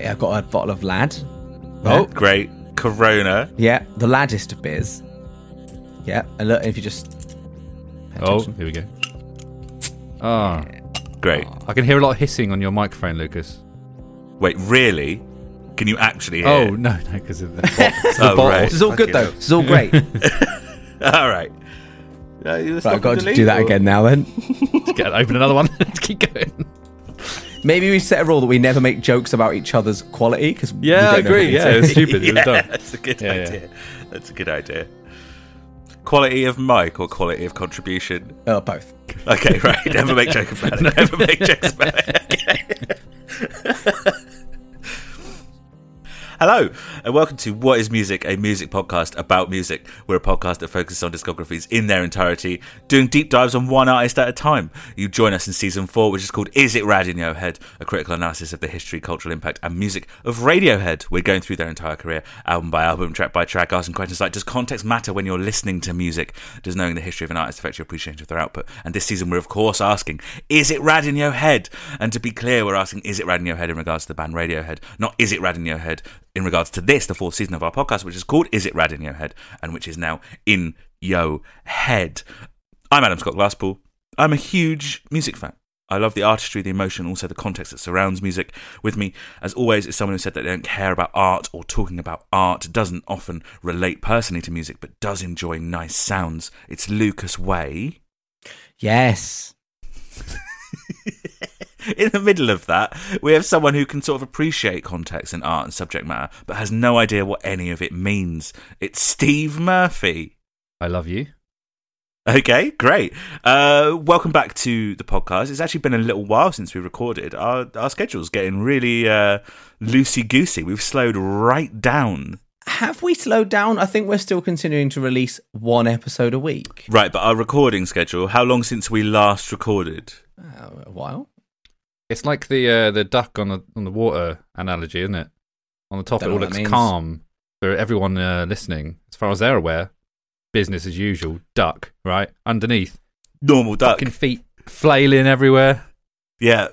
Yeah, right. I've got a bottle of Lad. Oh, great. Corona. Yeah, the laddest of beers. Yeah, and look, if you just. Oh, here we go. Ah, Great. I can hear a lot of hissing on your microphone, Lucas. Wait, really? Can you actually hear? Oh no, no, because of the, bo- it's the Oh, bottle. right. This is all good Fucking though. hell. This is all great. All right. Uh, I've got to do that again now then. Get, open another one. Keep going. Maybe we set a rule that we never make jokes about each other's quality because Yeah, I agree. Yeah, it's stupid. It yeah, dumb. that's a good Yeah, yeah. idea. That's a good idea. Quality of mic or quality of contribution? Oh, both. Okay, right. Never make jokes about it. Never make jokes about it. Hello, and welcome to What is Music, a music podcast about music. We're a podcast that focuses on discographies in their entirety, doing deep dives on one artist at a time. You join us in season four, which is called Is It Rad in Your Head? A critical analysis of the history, cultural impact, and music of Radiohead. We're going through their entire career, album by album, track by track, asking questions like Does context matter when you're listening to music? Does knowing the history of an artist affect your appreciation of their output? And this season, we're of course asking Is it rad in your head? And to be clear, we're asking Is it rad in your head in regards to the band Radiohead, not Is it rad in your head in regards to this, the fourth season of our podcast, which is called Is It Rad in Your Head? and which is now in Yo Head. I'm Adam Scott Glasspool. I'm a huge music fan. I love the artistry, the emotion, also the context that surrounds music. With me, as always, is someone who said that they don't care about art or talking about art, doesn't often relate personally to music, but does enjoy nice sounds. It's Lucas Way. Yes. In the middle of that, we have someone who can sort of appreciate context and art and subject matter, but has no idea what any of it means. It's Steve Murphy. I love you. Okay, great. Uh, welcome back to the podcast. It's actually been a little while since we recorded. Our our schedule's getting really uh, loosey goosey. We've slowed right down. Have we slowed down? I think we're still continuing to release one episode a week. Right, but our recording schedule. How long since we last recorded? Uh, a while. It's like the uh, the duck on the on the water analogy, isn't it? On the top, it all looks calm for everyone uh, listening. As far as they're aware, business as usual. Duck, right? Underneath, Normal duck. fucking feet flailing everywhere. Yeah,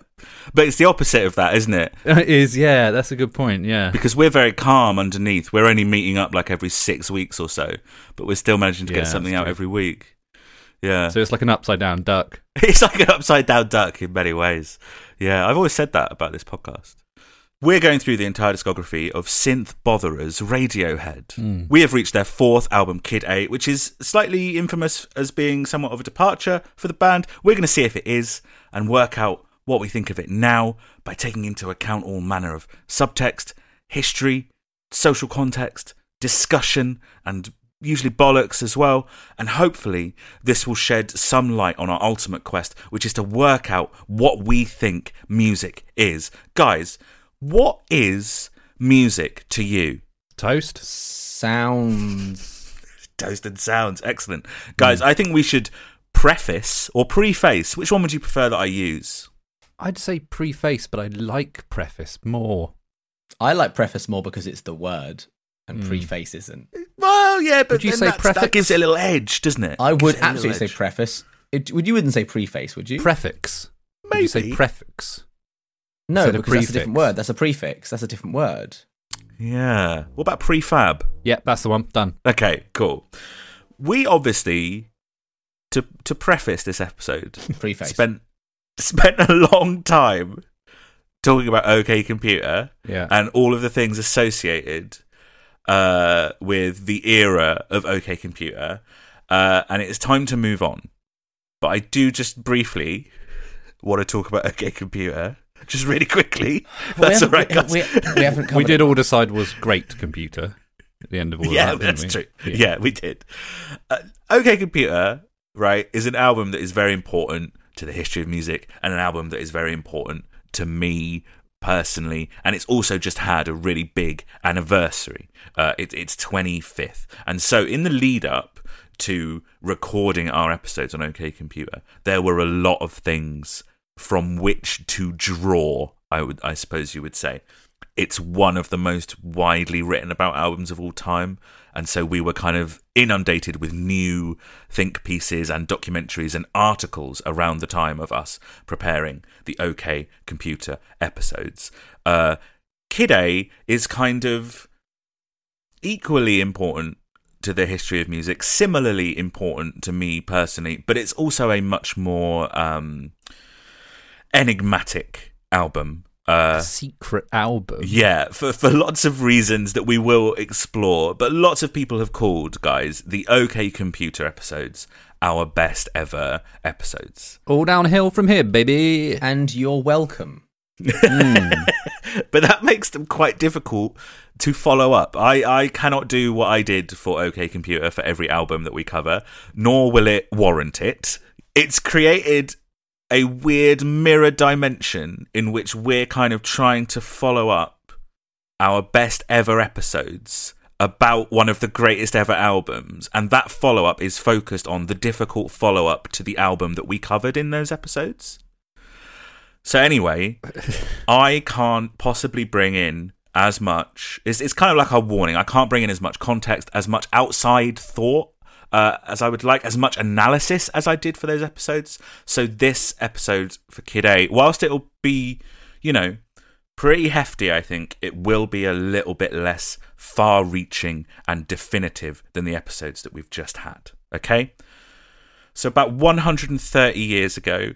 but it's the opposite of that, isn't it? It is yeah. That's a good point. Yeah. Because we're very calm underneath. We're only meeting up like every six weeks or so, but we're still managing to Yeah, get something out every week. Yeah. So it's like an upside down duck. It's like an upside down duck in many ways. Yeah, I've always said that about this podcast. We're going through the entire discography of synth botherers Radiohead. Mm. We have reached their fourth album, Kid A, which is slightly infamous as being somewhat of a departure for the band. We're going to see if it is and work out what we think of it now by taking into account all manner of subtext, history, social context, discussion, and usually bollocks as well. And hopefully, this will shed some light on our ultimate quest, which is to work out what we think music is. Guys, what is music to you? Toast. Sounds. Toast and sounds. Excellent. Guys, I think we should preface or preface. Which one would you prefer that I use? I'd say preface, but I like preface more. I like preface more because it's the word, and Hmm. preface isn't. Well, yeah, but Would you then say that's- that gives it a little edge, doesn't it? I would it absolutely say edge. preface. It, would you wouldn't say preface, would you? Prefix. Would you say Maybe. prefix? no, instead of because that's a different word. That's a prefix. That's a different word. Yeah. What about prefab? Yeah, that's the one. Done. Okay, cool. We obviously to to preface this episode Preface. spent spent a long time talking about OK Computer Yeah. and all of the things associated uh, with the era of OK Computer, uh, and it's time to move on. But I do just briefly want to talk about OK Computer, just really quickly. Well, That's we all right, haven't- guys. we, we haven't we covered did all decide was great computer at the end of all yeah, of that. didn't that's we? true. Yeah. we did. Uh, OK Computer, right, is an album that is very important to the history of music and an album that is very important to me personally. And it's also just had a really big anniversary. Uh, it, it's 25th. And so in the lead up to recording our episodes on OK Computer, there were a lot of things from which to draw, I would I suppose you would say it's one of the most widely written about albums of all time. And so we were kind of inundated with new think pieces and documentaries and articles around the time of us preparing the OK Computer episodes. Uh, Kid A is kind of equally important to the history of music, similarly important to me personally, but it's also a much more um, enigmatic album. Uh, Secret album. yeah, for, for lots of reasons that we will explore, but lots of people have called, guys, the OK Computer episodes our best ever episodes. All downhill from here, baby. And you're welcome. But that makes them quite difficult to follow up. I, I cannot do what I did for OK Computer for every album that we cover, nor will it warrant it. It's created a weird mirror dimension in which we're kind of trying to follow up our best ever episodes about one of the greatest ever albums and that follow up is focused on the difficult follow up to the album that we covered in those episodes. So anyway, I can't possibly bring in as much. It's, it's kind of like a warning. I can't bring in as much context, as much outside thought uh, as I would like, as much analysis as I did for those episodes. So this episode for Kid A, whilst it'll be, you know, pretty hefty, I think it will be a little bit less far-reaching and definitive than the episodes that we've just had. Okay. So about 130 years ago,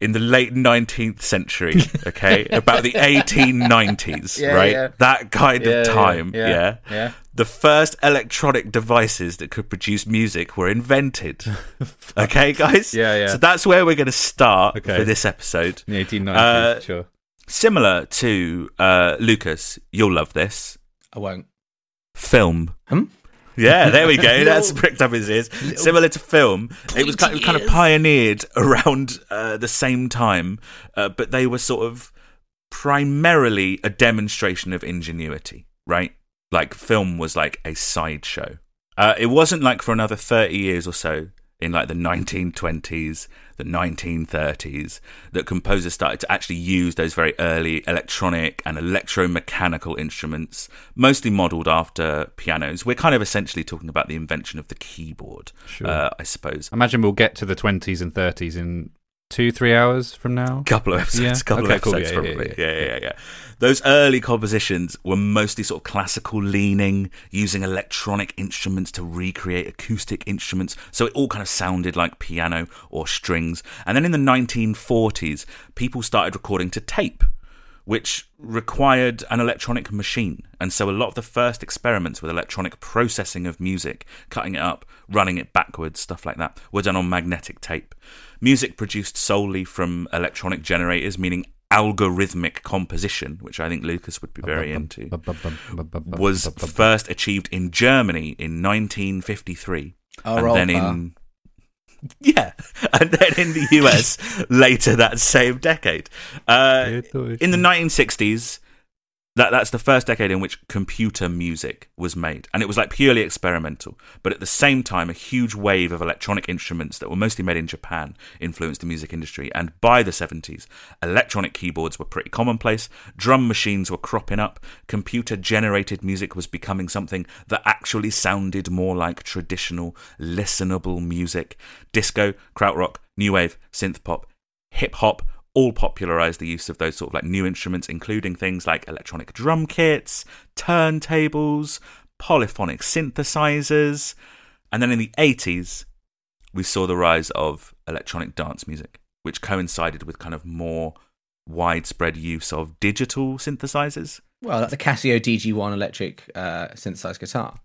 in the late 19th century, okay, about the 1890s, Yeah, right? yeah. That kind Yeah, of time, yeah, yeah. The first electronic devices that could produce music were invented. okay, guys? Yeah, yeah. So that's where we're going to start Okay. for this episode. In the 1890s, Uh, sure. Similar to uh, Lucas, you'll love this I won't. film. Hmm? Yeah, there we go. Little- That's pricked up his ears. Similar to film, it was kind of, kind of pioneered around uh, the same time, uh, but they were sort of primarily a demonstration of ingenuity, right? Like film was like a sideshow. Uh, it wasn't like for another 30 years or so in like the 1920s, the 1930s, that composers started to actually use those very early electronic and electromechanical instruments, mostly modeled after pianos. We're kind of essentially talking about the invention of the keyboard, Sure. uh, I suppose. I imagine we'll get to the 20s and 30s in two, three hours from now. A couple of episodes, Yeah. couple Okay, of cool. episodes, Yeah, yeah, probably. yeah, Yeah yeah, yeah, Those early compositions were mostly sort of classical leaning, using electronic instruments to recreate acoustic instruments. So it all kind of sounded like piano or strings. And then in the 1940s, people started recording to tape. Which required an electronic machine. And so a lot of the first experiments with electronic processing of music, cutting it up, running it backwards, stuff like that, were done on magnetic tape. Music produced solely from electronic generators, meaning algorithmic composition, which I think Lucas would be very into, was first achieved in Germany in 1953. Oh, and then in yeah, and then in the US later that same decade. Uh, in the 1960s, that that's the first decade in which computer music was made, and it was like purely experimental. But at the same time, a huge wave of electronic instruments that were mostly made in Japan influenced the music industry. And by the 70s, electronic keyboards were pretty commonplace. Drum machines were cropping up. Computer-generated music was becoming something that actually sounded more like traditional, listenable music. Disco, krautrock, new wave, synth pop, hip hop all popularized the use of those sort of like new instruments, including things like electronic drum kits, turntables, polyphonic synthesizers. And then in the 80s, we saw the rise of electronic dance music, which coincided with kind of more widespread use of digital synthesizers. Well, like the Casio DG1 electric uh, synthesized guitar.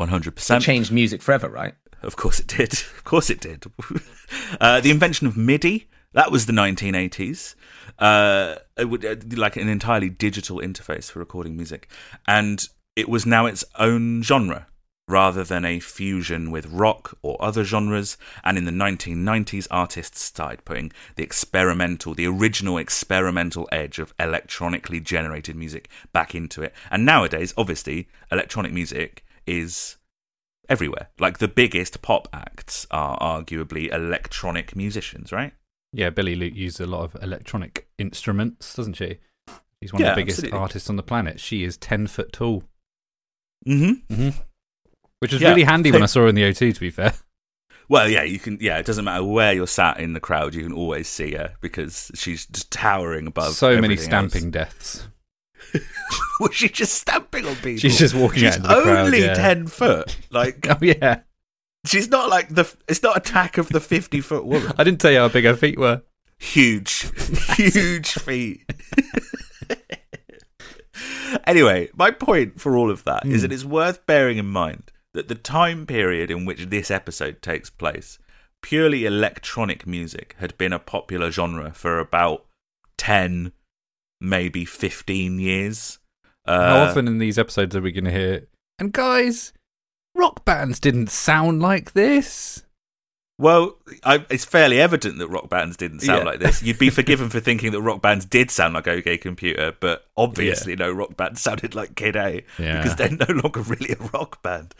100%. It changed music forever, right? Of course it did. Of course it did. uh, the invention of MIDI, that was the 1980s. Uh, it would, uh, like an entirely digital interface for recording music. And it was now its own genre rather than a fusion with rock or other genres. And in the 1990s, artists started putting the experimental, the original experimental edge of electronically generated music back into it. And nowadays, obviously, electronic music is everywhere. Like the biggest pop acts are arguably electronic musicians, right? Yeah, Billy Luke used a lot of electronic instruments, doesn't she? She's one Yeah, of the biggest absolutely. artists on the planet. She is 10 foot tall. Mm-hmm. Mm-hmm. Which was Yeah. really handy when I saw her in the O2, to be fair. Well, yeah, you can. Yeah, it doesn't matter where you're sat in the crowd, you can always see her because she's just towering above. so many everything else. stamping deaths. Was she just stamping on people? She's just walking She's out the crowd. only yeah. ten foot. Like Oh, yeah. She's not like the. It's not attack of the fifty foot woman. I didn't tell you how big her feet were. huge, huge feet. anyway, my point for all of that is that it's worth bearing in mind that the time period in which this episode takes place, purely electronic music had been a popular genre for about 10, maybe 15 years. Uh, How often in these episodes are we going to hear, and guys, rock bands didn't sound like this? Well, I, it's fairly evident that rock bands didn't sound Yeah. like this. You'd be forgiven for thinking that rock bands did sound like OK Computer, but obviously no rock band sounded like Kid A Yeah. because they're no longer really a rock band.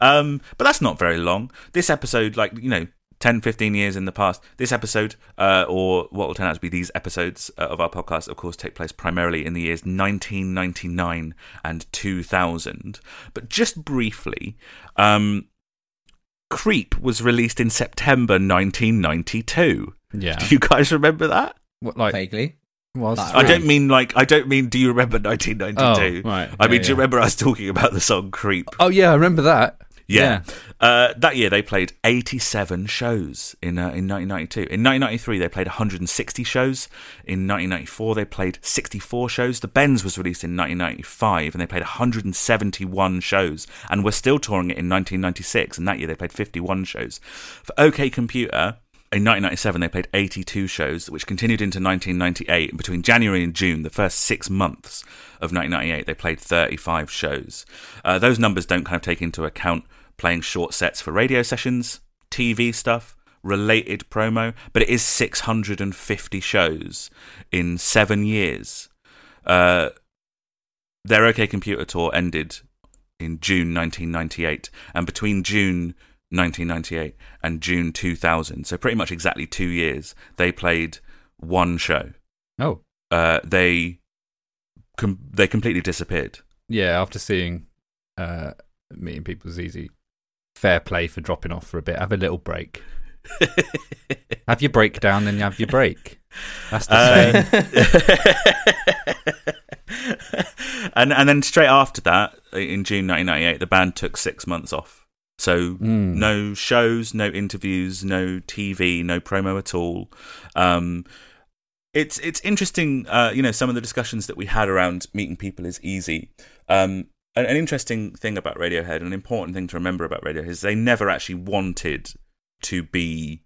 Um, but that's not very long. This episode, like, you know, 10, 15 years in the past, this episode, uh, or what will turn out to be these episodes uh, of our podcast, of course, take place primarily in the years 1999 and 2000. But just briefly, um, Creep was released in September 1992. Yeah. Do you guys remember that? What, like, Vaguely. was I don't mean like I don't mean do you remember 1992? Oh, right. I Yeah, mean, do you yeah. remember us talking about the song Creep? Oh, yeah, I remember that. Yeah. Uh, that year they played 87 shows in uh, in 1992. In 1993 they played 160 shows. In 1994 they played 64 shows. The Bends was released in 1995 and they played 171 shows and were still touring it in 1996 and that year they played 51 shows. For OK Computer in 1997, they played 82 shows, which continued into 1998. And between January and June, the first six months of 1998, they played 35 shows. Uh, those numbers don't kind of take into account playing short sets for radio sessions, TV stuff, related promo, but it is 650 shows in seven years. Uh, their OK Computer tour ended in June 1998, and between June 1998 and June 2000, so pretty much exactly two years, they played one show. Oh, Uh, they com- they completely disappeared. yeah, after seeing uh, Meeting People's Easy, fair play for dropping off for a bit. Have a little break. Have your breakdown, then you have your break. That's the Uh, same. and and then straight after that, in June 1998, the band took six months off. So Mm. no shows, no interviews, no TV, no promo at all. Um, it's it's interesting. Uh, you know, some of the discussions that we had around meeting people is easy. Um, an, an interesting thing about Radiohead, an important thing to remember about Radiohead, is they never actually wanted to be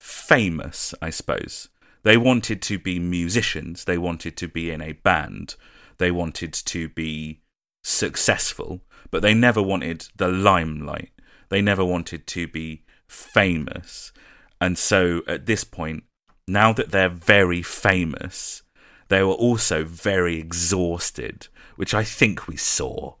famous. I suppose they wanted to be musicians. They wanted to be in a band. They wanted to be successful, but they never wanted the limelight. They never wanted to be famous. And so at this point, now that they're very famous, they were also very exhausted, which I think we saw,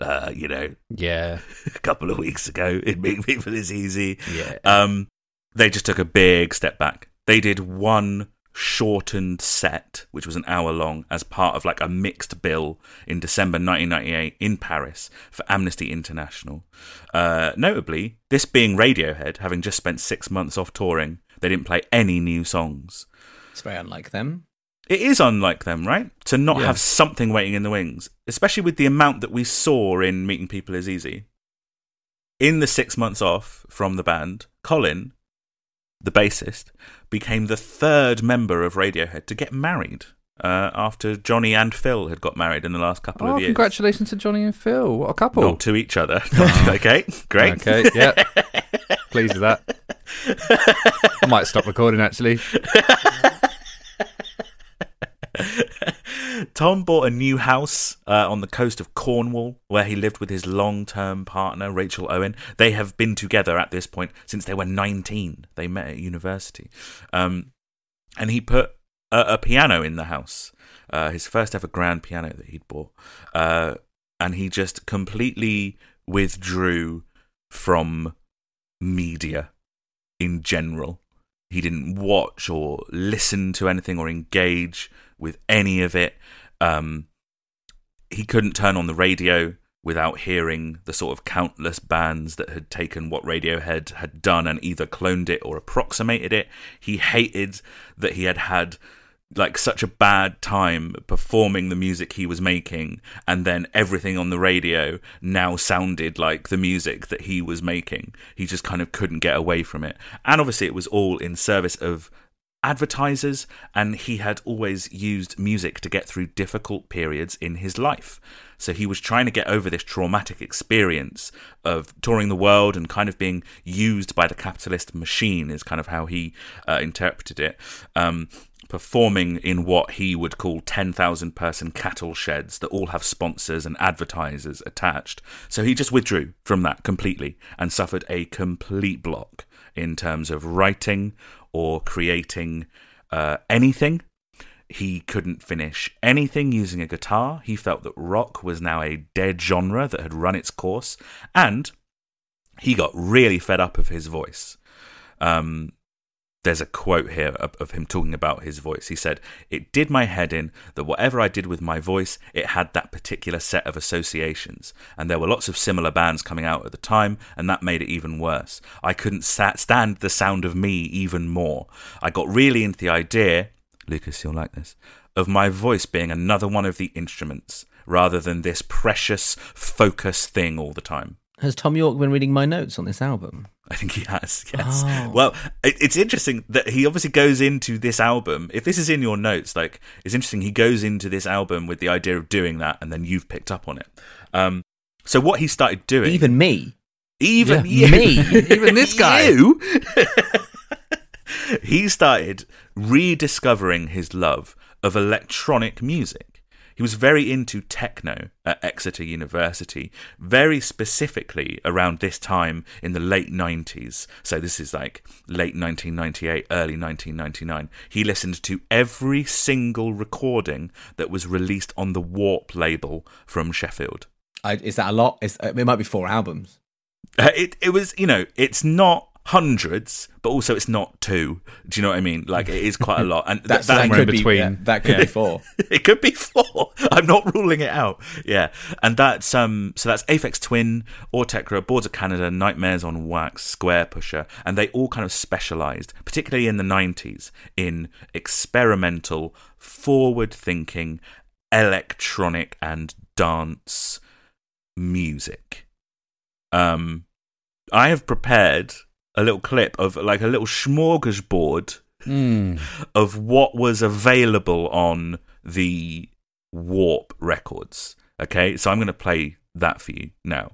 uh, you know, Yeah. a couple of weeks ago in Meeting People is Easy. Yeah. Um, they just took a big step back. They did one shortened set, which was an hour long, as part of like a mixed bill in December 1998 in Paris for Amnesty International. Uh, notably, this being Radiohead, having just spent six months off touring, they didn't play any new songs. It's very unlike them. It is unlike them, right? To not Yeah. have something waiting in the wings, especially with the amount that we saw in Meeting People is Easy. In the six months off from the band, Colin, the bassist, became the third member of Radiohead to get married uh, after Johnny and Phil had got married in the last couple Oh, of years. congratulations to Johnny and Phil. What a couple. Not to each other. okay, great. Okay, yeah. Pleased with that. I might stop recording actually. Tom bought a new house uh, on the coast of Cornwall where he lived with his long term partner, Rachel Owen. They have been together at this point since they were 19. They met at university. Um, and he put a, a piano in the house, uh, his first ever grand piano that he'd bought. Uh, and he just completely withdrew from media in general. He didn't watch or listen to anything or engage with any of it. Um, he couldn't turn on the radio without hearing the sort of countless bands that had taken what Radiohead had done and either cloned it or approximated it. He hated that he had had like such a bad time performing the music he was making and then everything on the radio now sounded like the music that he was making he just kind of couldn't get away from it and obviously it was all in service of advertisers and he had always used music to get through difficult periods in his life so he was trying to get over this traumatic experience of touring the world and kind of being used by the capitalist machine is kind of how he uh, interpreted it um, performing in what he would call 10,000 person cattle sheds that all have sponsors and advertisers attached. So he just withdrew from that completely and suffered a complete block in terms of writing or creating uh, anything. He couldn't finish anything using a guitar. He felt that rock was now a dead genre that had run its course. And he got really fed up of his voice. Um, there's a quote here of, him talking about his voice. He said, It did my head in that whatever I did with my voice, it had that particular set of associations. And there were lots of similar bands coming out at the time, and that made it even worse. I couldn't sa- stand the sound of me even more. I got really into the idea, Lucas, you'll like this, of my voice being another one of the instruments rather than this precious focus thing all the time. Has Tom Yorke been reading my notes on this album? I think he has. Yes. Oh. Well, it, it's interesting that he obviously goes into this album. If this is in your notes, like it's interesting. He goes into this album with the idea of doing that, and then you've picked up on it. Um, so what he started doing, Even me. even Yeah, you, me. Even this guy. you, he started rediscovering his love of electronic music. He was very into techno at Exeter University, very specifically around this time in the late 90s. So, this is like late 1998, early 1999. He listened to every single recording that was released on the Warp label from Sheffield. I, is that a lot? It's, it might be four albums. Uh, it it was you know it's not hundreds, but also it's not two. Do you know what I mean? Like it is quite a lot, and That's, that, that could be between. yeah, that could Yeah. be four. it could be four. I'm not ruling it out. Yeah, and that's um so that's Aphex Twin, Autechre, Boards of Canada, Nightmares on Wax, Squarepusher, and they all kind of specialized, particularly in the 90s, in experimental, forward-thinking, electronic and dance music. Um, I have prepared a little clip of like a little smorgasbord Mm. of what was available on the Warp records. Okay, so I'm going to play that for you now.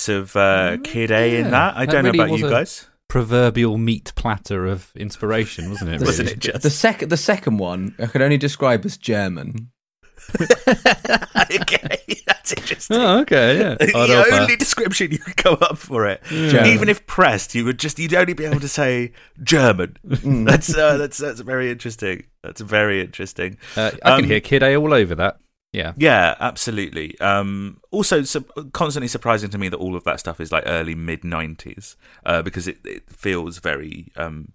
Bits of uh, Kid A in that. I That don't really know about was you a- guys. Proverbial meat platter of inspiration, wasn't it? Wasn't it just? The second, the second one, I could only describe as German. okay, that's interesting. Oh, okay, yeah. the Europa. only description you could come up for it, German. even if pressed, you would just you'd only be able to say German. That's uh, that's that's very interesting. That's very interesting. Uh, I can Um, hear Kid A all over that. Yeah. Yeah, absolutely. Um, also, su- constantly surprising to me that all of that stuff is like early mid '90s uh, because it, it feels very um,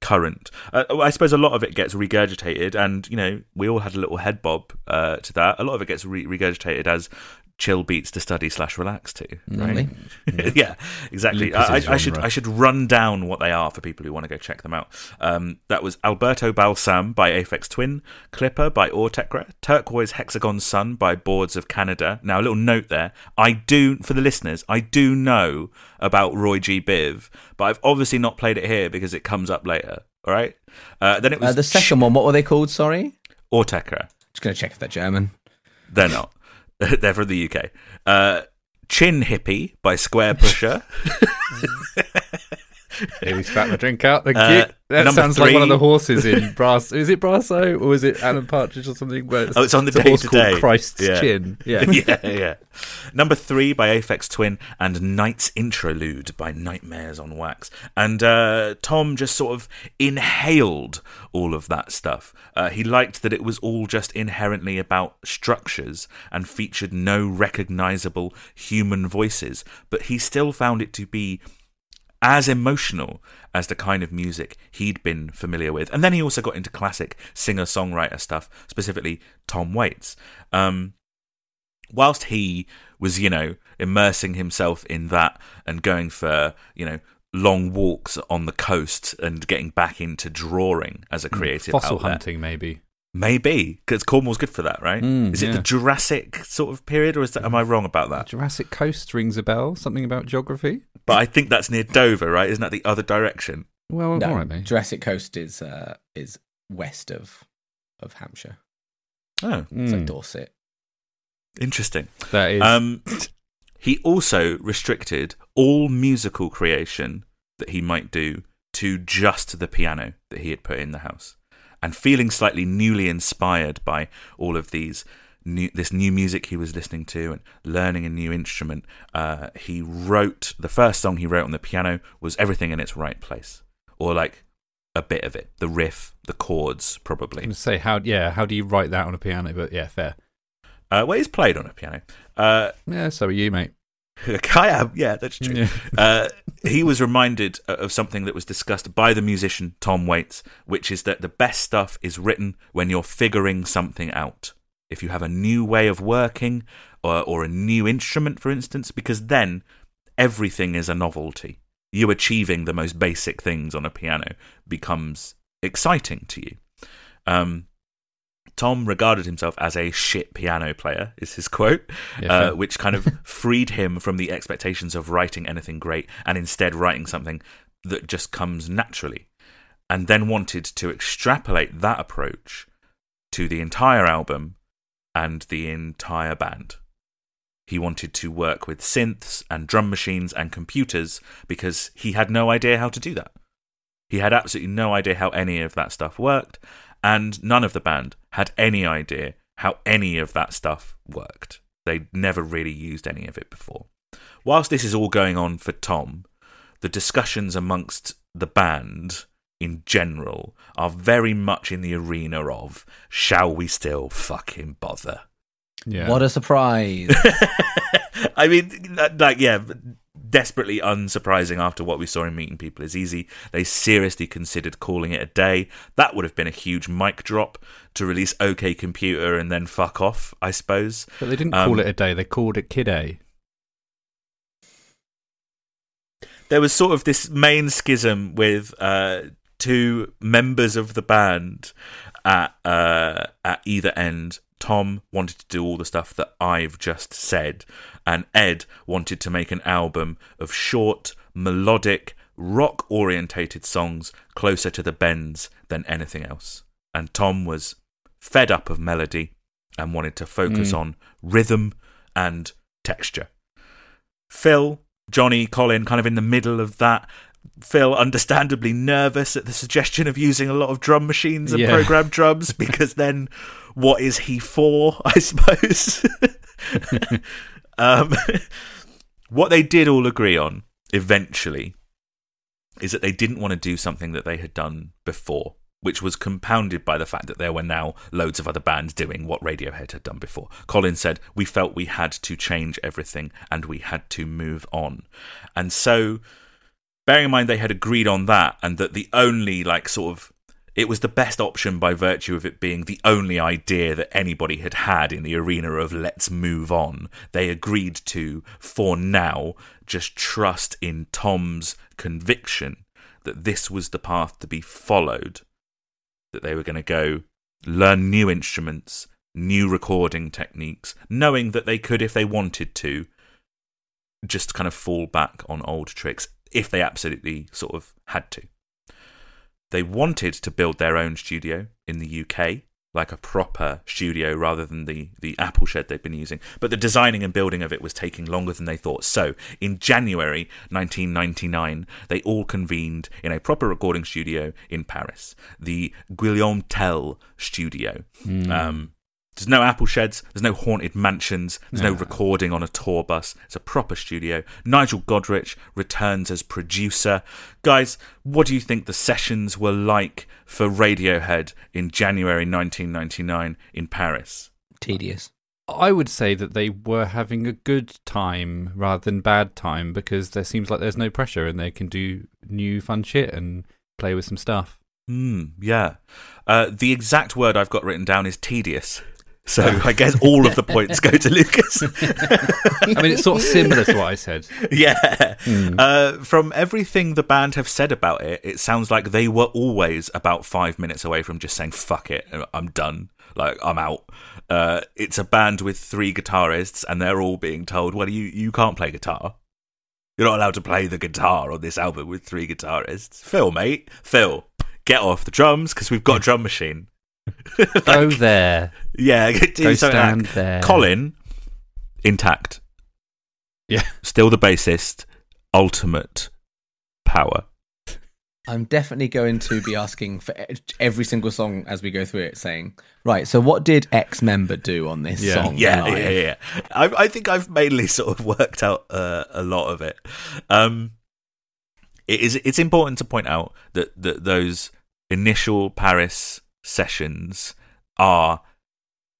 current. Uh, I suppose a lot of it gets regurgitated, and you know, we all had a little head bob uh, to that. A lot of it gets re- regurgitated as chill beats to study slash relax to. Right? yeah, exactly. I, I should. I should run down what they are for people who want to go check them out. Um, that was Alberto Balsam by Aphex Twin, Clipper by Autechre, Turquoise Hexagon Sun by Boards of Canada. Now, a little note there. I do, for the listeners, I do know about Roy G. Biv, but I've obviously not played it here because it comes up later. All right. Uh, then it was Uh, the second one, what were they called? Sorry, Autechre. just gonna check if they're German. They're not. They're from the UK. Uh, Chin Hippie by Squarepusher. Here we spat my drink out. Thank Uh. That sounds like one of the horses in Brass. Is it Brasso or is it Alan Partridge or something? Where Oh, it's on the a day horse to called day. Christ's Yeah. Chin. Yeah. yeah, yeah. Number three by Aphex Twin and Night's Interlude by Nightmares on Wax. And uh, Tom just sort of inhaled all of that stuff. Uh, he liked that it was all just inherently about structures and featured no recognizable human voices, but he still found it to be as emotional as the kind of music he'd been familiar with. And then he also got into classic singer songwriter stuff, specifically Tom Waits. Um, whilst he was, you know, immersing himself in that and going for, you know, long walks on the coast and getting back into drawing as a creative Fossil outlet. hunting, maybe. Maybe because Cornwall's good for that, right? Mm, is it yeah. the Jurassic sort of period, or is that am I wrong about that? Jurassic Coast rings a bell. Something about geography. But I think that's near Dover, right? Isn't that the other direction? Well, No, all right, mate. Jurassic Coast is uh, is west of of Hampshire. Oh, It's like Mm, Dorset. interesting. that is. Um, he also restricted all musical creation that he might do to just the piano that he had put in the house. And feeling slightly newly inspired by all of these new, this new music he was listening to and learning a new instrument, uh, he wrote the first song he wrote on the piano was "Everything in Its Right Place," or like a bit of it, the riff, the chords, I'm probably. say how. Yeah, how do you write that on a piano? But yeah, fair. Uh, well, he's played on a piano. Uh, Yeah, so are you, mate. I am, yeah, that's true. Yeah. uh, he was reminded of something that was discussed by the musician Tom Waits, which is that the best stuff is written when you're figuring something out. If you have a new way of working or, or a new instrument, for instance, because then everything is a novelty. You achieving the most basic things on a piano becomes exciting to you. Um, Tom regarded himself as a shit piano player, is his quote, Yeah, uh, which kind of freed him from the expectations of writing anything great and instead writing something that just comes naturally. And then wanted to extrapolate that approach to the entire album and the entire band. He wanted to work with synths and drum machines and computers because he had no idea how to do that. He had absolutely no idea how any of that stuff worked, and none of the band had any idea how any of that stuff worked. They'd never really used any of it before. Whilst this is all going on for Tom, the discussions amongst the band in general are very much in the arena of shall we still fucking bother? yeah. What a surprise! I mean, like, yeah, desperately unsurprising after what we saw in Meeting People is Easy. They seriously considered calling it a day. That would have been a huge mic drop to release OK Computer and then fuck off, I suppose. But they didn't Um, call it a day. They called it Kid A. There was sort of this main schism with uh, two members of the band at uh, at either end. Tom wanted to do all the stuff that I've just said, and Ed wanted to make an album of short, melodic, rock orientated songs closer to the bends than anything else. And Tom was fed up of melody and wanted to focus Mm. on rhythm and texture. Phil, Johnny, Colin, kind of in the middle of that. Phil, understandably nervous at the suggestion of using a lot of drum machines and Yeah. programmed drums, because then what is he for, I suppose? um, what they did all agree on eventually is that they didn't want to do something that they had done before, which was compounded by the fact that there were now loads of other bands doing what Radiohead had done before. Colin said, We felt we had to change everything and we had to move on. And so, bearing in mind they had agreed on that and that the only, like, sort of it was the best option by virtue of it being the only idea that anybody had had in the arena of let's move on. They agreed to, for now, just trust in Tom's conviction that this was the path to be followed, that they were going to go learn new instruments, new recording techniques, knowing that they could, if they wanted to, just kind of fall back on old tricks if they absolutely sort of had to. They wanted to build their own studio in the UK, like a proper studio rather than the, the Apple shed they'd been using. But the designing and building of it was taking longer than they thought. So, in January 1999, they all convened in a proper recording studio in Paris, the Guillaume Tell studio. Um, there's no Apple sheds, there's no haunted mansions, there's no No. recording on a tour bus. It's a proper studio. Nigel Godrich returns as producer. Guys, what do you think the sessions were like for Radiohead in January 1999 in Paris? Tedious. I would say that they were having a good time rather than bad time because there seems like there's no pressure and they can do new fun shit and play with some stuff. Hmm, yeah. Uh, the exact word I've got written down is tedious. So I guess all of the points go to Lucas. I mean, it's sort of similar to what I said. yeah. Uh, from everything the band have said about it, it sounds like they were always about five minutes away from just saying "fuck it, I'm done, like I'm out." Uh, it's a band with three guitarists, and they're all being told, "Well, you you can't play guitar. You're not allowed to play the guitar on this album with three guitarists." Phil, mate, Phil, get off the drums because we've got a drum machine. Go there. Yeah, do Go something like- stand there. Colin, intact. Yeah. Still the bassist. Ultimate power. I'm definitely going to be asking for every single song as we go through it, saying, right, so what did X member do on this Yeah. song? Yeah, live? yeah, yeah. I, I think I've mainly sort of worked out uh, a lot of it. Um, it is. It's important to point out that that those initial Paris sessions are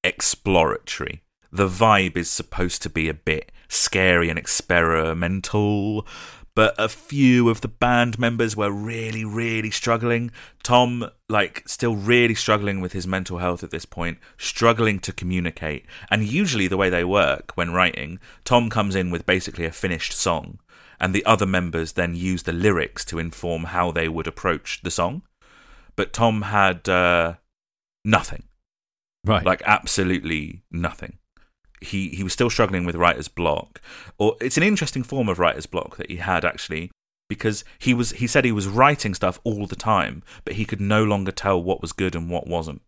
exploratory. The vibe is supposed to be a bit scary and experimental, but a few of the band members were really, really struggling. Tom, like, still really struggling with his mental health at this point, struggling to communicate. And usually, the way they work when writing, Tom comes in with basically a finished song, and the other members then use the lyrics to inform how they would approach the song. But Tom had uh, nothing Right. Like absolutely nothing. He he was still struggling with writer's block. Or it's an interesting form of writer's block that he had actually because he was he said he was writing stuff all the time, but he could no longer tell what was good and what wasn't,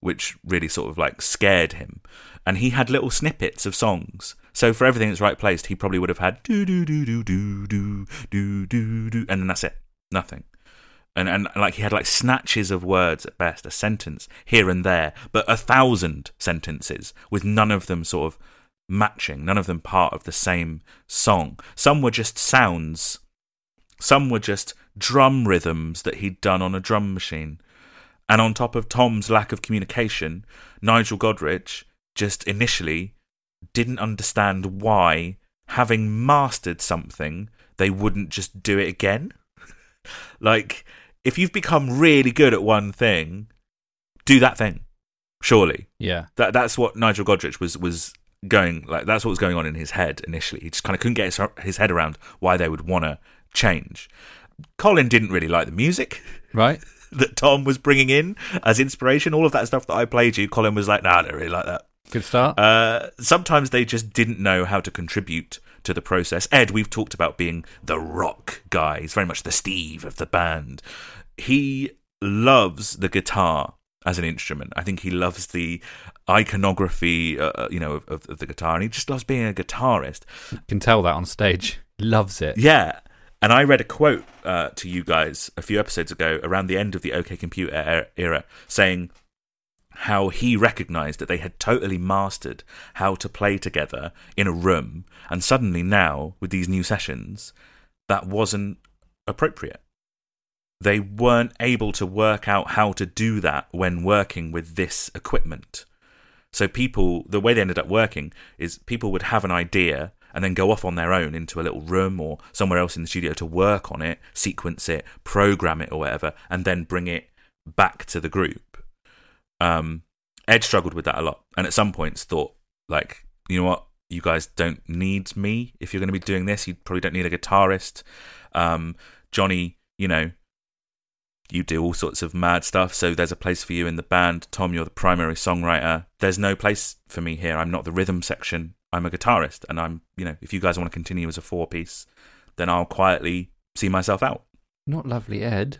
which really sort of like scared him. And he had little snippets of songs. So for everything that's right placed, he probably would have had do do do do do do do do do and then that's it. Nothing and and like he had like snatches of words at best, a sentence here and there, but a thousand sentences with none of them sort of matching, none of them part of the same song. Some were just sounds, some were just drum rhythms that he'd done on a drum machine. And on top of Tom's lack of communication, Nigel Godrich just initially didn't understand why, having mastered something, they wouldn't just do it again. like if you've become really good at one thing, do that thing. Surely. Yeah. That that's what Nigel Godrich was was going like that's what was going on in his head initially. He just kind of couldn't get his, his head around why they would want to change. Colin didn't really like the music Right. that Tom was bringing in as inspiration. All of that stuff that I played you, Colin was like, "Nah, I don't really like that." Good start. Uh, sometimes they just didn't know how to contribute to the process. Ed, we've talked about being the rock guy. He's very much the Steve of the band. He loves the guitar as an instrument. I think he loves the iconography, uh, uh, you know, of, of the guitar, and he just loves being a guitarist. Can tell that on stage. Loves it. Yeah. And I read a quote uh, to you guys a few episodes ago around the end of the OK Computer era, era saying how he recognized that they had totally mastered how to play together in a room. And suddenly now, with these new sessions, that wasn't appropriate. They weren't able to work out how to do that when working with this equipment. So, people, the way they ended up working is people would have an idea and then go off on their own into a little room or somewhere else in the studio to work on it, sequence it, program it, or whatever, and then bring it back to the group. Um, Ed struggled with that a lot, and at some points thought, like, you know what, you guys don't need me if you're going to be doing this. You probably don't need a guitarist. Um, Johnny, you know, you do all sorts of mad stuff, so there's a place for you in the band. Tom, you're the primary songwriter. There's no place for me here. I'm not the rhythm section. I'm a guitarist, and I'm, you know, if you guys want to continue as a four piece, then I'll quietly see myself out. Not lovely, Ed.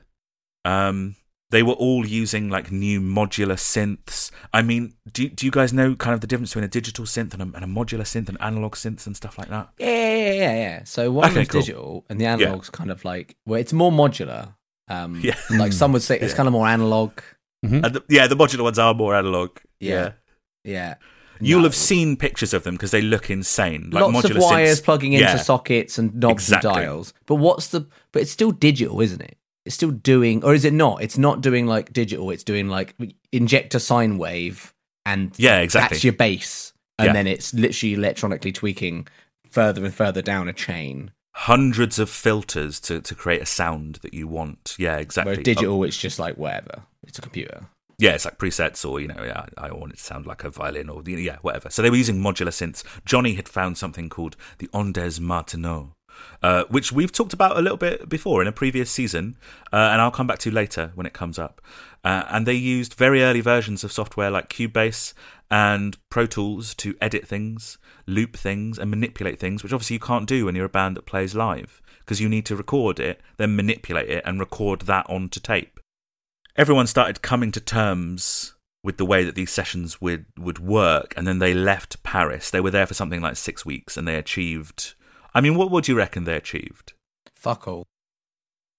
Um, they were all using like new modular synths. I mean, do do you guys know kind of the difference between a digital synth and a, and a modular synth and analog synths and stuff like that? Yeah, yeah, yeah, yeah. So one Okay, is cool. digital, and the analog's kind of like well, it's more modular. Um, Yeah. like some would say, it's Yeah. kind of more analog. Mhm. And the, yeah, the modular ones are more analog. Yeah. Yeah, You'll No. have seen pictures of them because they look insane. Like lots of modular wires synths. plugging into sockets and knobs Exactly. and dials. But what's the? But it's still digital, isn't it? It's still doing, or is it not? It's not doing like digital. It's doing like inject a sine wave, and Yeah, exactly. that's your bass, and Yeah. then it's literally electronically tweaking further and further down a chain. Hundreds of filters to, to create a sound that you want. Yeah, exactly. Where digital, it's just like whatever. It's a computer. yeah, it's like presets, or you know, yeah, I want it to sound like a violin, or you know, yeah, whatever. So they were using modular synths. Johnny had found something called the Ondes Martenot, uh, which we've talked about a little bit before in a previous season, uh, and I'll come back to later when it comes up. Uh, and they used very early versions of software like Cubase and Pro Tools to edit things, loop things, and manipulate things, which obviously you can't do when you're a band that plays live because you need to record it, then manipulate it, and record that onto tape everyone started coming to terms with the way that these sessions would would work and then they left Paris. They were there for something like 6 weeks and they achieved I mean what would you reckon they achieved? Fuck all.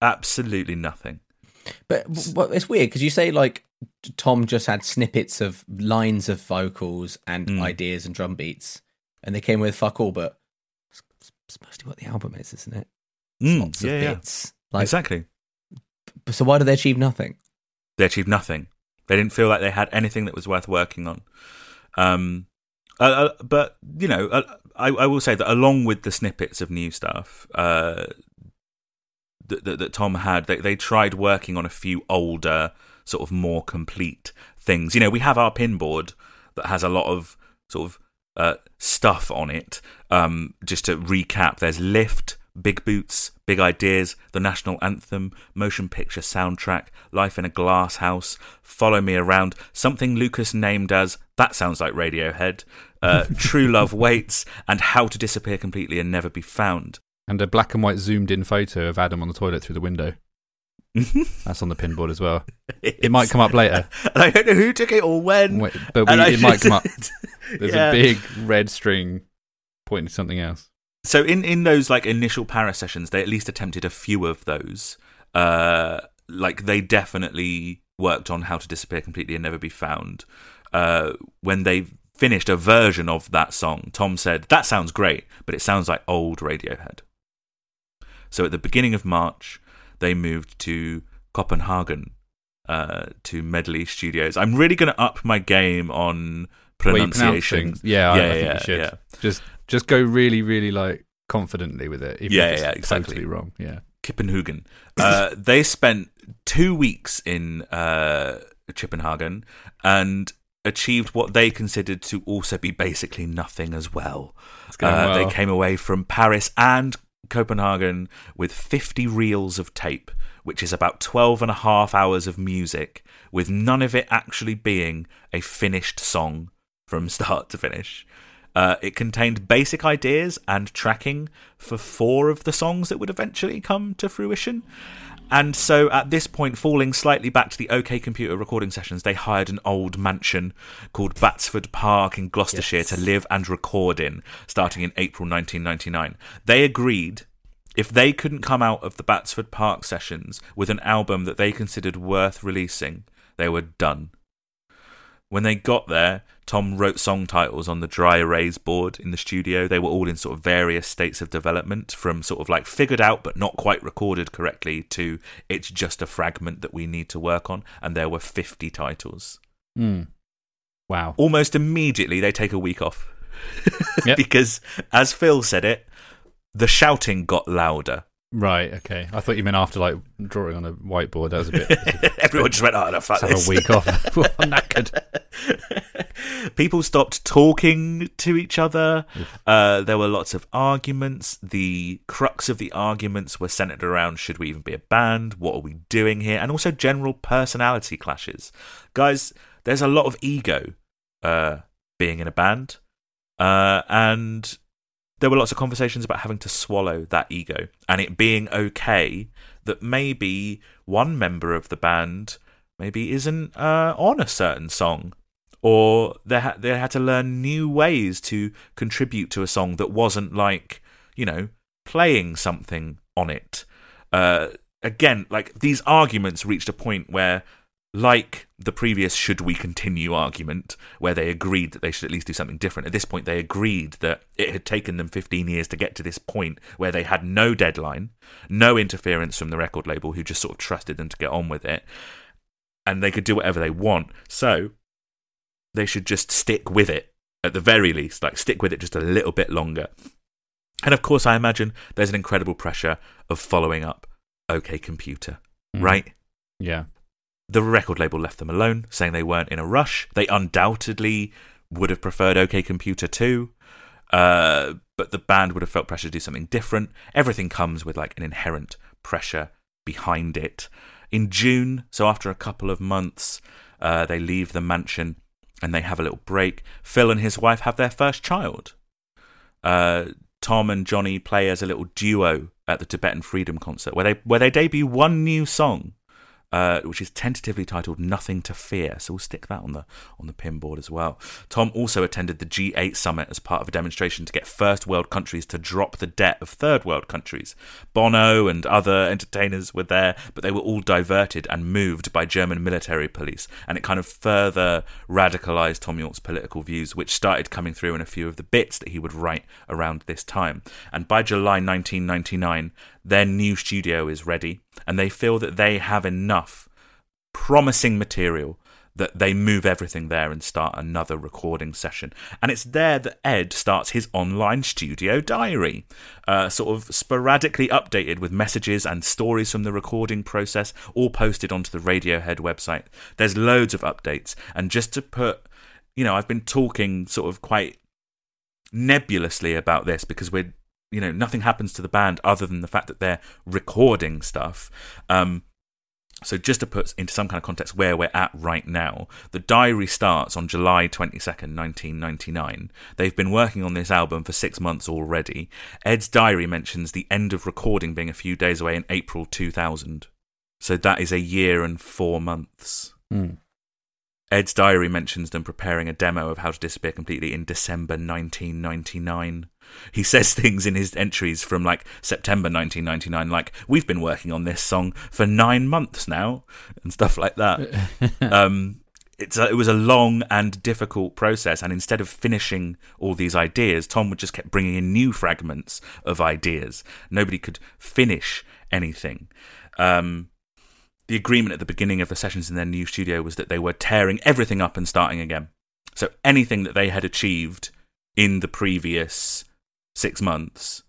Absolutely nothing. But but it's weird because you say like Tom just had snippets of lines of vocals and Mm. ideas and drum beats, and they came with fuck all. But it's mostly what the album is, isn't it? Mm, lots yeah, of yeah. bits. Like, exactly. so why did they achieve nothing? They achieved nothing. They didn't feel like they had anything that was worth working on. Um uh, uh, but you know, uh, I, I will say that along with the snippets of new stuff uh, that, that, that Tom had, they, they tried working on a few older, sort of more complete things. You know, we have our pinboard that has a lot of sort of uh, stuff on it. Um, just to recap, there's lift, Big Boots, Big Ideas, the National Anthem, Motion Picture Soundtrack, Life in a Glass House, Follow Me Around, something Lucas named as That Sounds Like Radiohead, uh, True Love Waits, and How to Disappear Completely and Never Be Found. And a black and white zoomed in photo of Adam on the toilet through the window. That's on the pinboard as well. It might come up later, And I don't know who took it or when. Wait, but we, it might come up. There's Yeah. a big red string pointing to something else. So in in those like initial para sessions, they at least attempted a few of those. Uh, like they definitely worked on how to disappear completely and never be found. Uh, when they finished a version of that song, Tom said, "That sounds great, but it sounds like old Radiohead." So at the beginning of March, they moved to Copenhagen uh, to Medley Studios. I'm really going to up my game on Way you pronounce pronunciation. things. Yeah, I, Yeah, I think yeah, you should. yeah. Just just go really, really like confidently with it. Even Yeah, if it's yeah, exactly. Totally wrong. Yeah. Kippenhugen. Uh, they spent two weeks in uh, Chippenhagen and achieved what they considered to also be basically nothing as well. Uh, well. They came away from Paris and Copenhagen with 50 reels of tape, which is about 12 and a half hours of music, with none of it actually being a finished song from start to finish. Uh, it contained basic ideas and tracking for four of the songs that would eventually come to fruition. And so at this point, falling slightly back to the OK Computer recording sessions, they hired an old mansion called Batsford Park in Gloucestershire to live and record in, starting in April 1999. They agreed if they couldn't come out of the Batsford Park sessions with an album that they considered worth releasing, they were done. When they got there, Tom wrote song titles on the dry erase board in the studio. They were all in sort of various states of development, from sort of like figured out but not quite recorded correctly to it's just a fragment that we need to work on. And there were 50 titles. Mm. Wow. Almost immediately, they take a week off. Yep. because, as Phil said it, the shouting got louder. Right. Okay. I thought you meant after like drawing on a whiteboard. That was a bit. Everyone just went, oh, no, fuck Let's have a week off. I'm knackered. People stopped talking to each other. Uh, there were lots of arguments. The crux of the arguments were centered around should we even be a band? What are we doing here? And also general personality clashes. Guys, there's a lot of ego uh, being in a band. Uh, and there were lots of conversations about having to swallow that ego and it being okay that maybe one member of the band maybe isn't uh, on a certain song or they ha- they had to learn new ways to contribute to a song that wasn't like you know playing something on it. Uh, again like these arguments reached a point where like the previous should we continue argument where they agreed that they should at least do something different. At this point they agreed that it had taken them 15 years to get to this point where they had no deadline no interference from the record label who just sort of trusted them to get on with it and they could do whatever they want. So they should just stick with it at the very least like stick with it just a little bit longer. And of course i imagine there's an incredible pressure of following up. OK Computer. Mm. right? Yeah. The record label left them alone, saying they weren't in a rush. They undoubtedly would have preferred OK Computer too, uh, but the band would have felt pressure to do something different. Everything comes with like an inherent pressure behind it. In June, so after a couple of months, uh, they leave the mansion and they have a little break. Phil and his wife have their first child. Uh, Tom and Johnny play as a little duo at the Tibetan Freedom concert, where they where they debut one new song uh, which is tentatively titled "Nothing to Fear." So we'll stick that on the on the pinboard as well. Tom also attended the G8 summit as part of a demonstration to get first world countries to drop the debt of third world countries. Bono and other entertainers were there, but they were all diverted and moved by German military police, and it kind of further radicalized Tom Yorke's political views, which started coming through in a few of the bits that he would write around this time. And by July 1999, their new studio is ready, and they feel that they have enough promising material that they move everything there and start another recording session. And it's there that Ed starts his online studio diary, uh, sort of sporadically updated with messages and stories from the recording process, all posted onto the Radiohead website. There's loads of updates. And just to put, you know, I've been talking sort of quite nebulously about this because we're you know, nothing happens to the band other than the fact that they're recording stuff. Um, so just to put into some kind of context where we're at right now, the diary starts on July 22nd, 1999. They've been working on this album for six months already. Ed's diary mentions the end of recording being a few days away in April 2000. So that is a year and four months. Mm. Ed's diary mentions them preparing a demo of How to Disappear Completely in December 1999. He says things in his entries from like September 1999, like, we've been working on this song for nine months now, and stuff like that. um, it's a, it was a long and difficult process, and instead of finishing all these ideas, Tom would just kept bringing in new fragments of ideas. Nobody could finish anything. Um, the agreement at the beginning of the sessions in their new studio was that they were tearing everything up and starting again. So anything that they had achieved in the previous six months,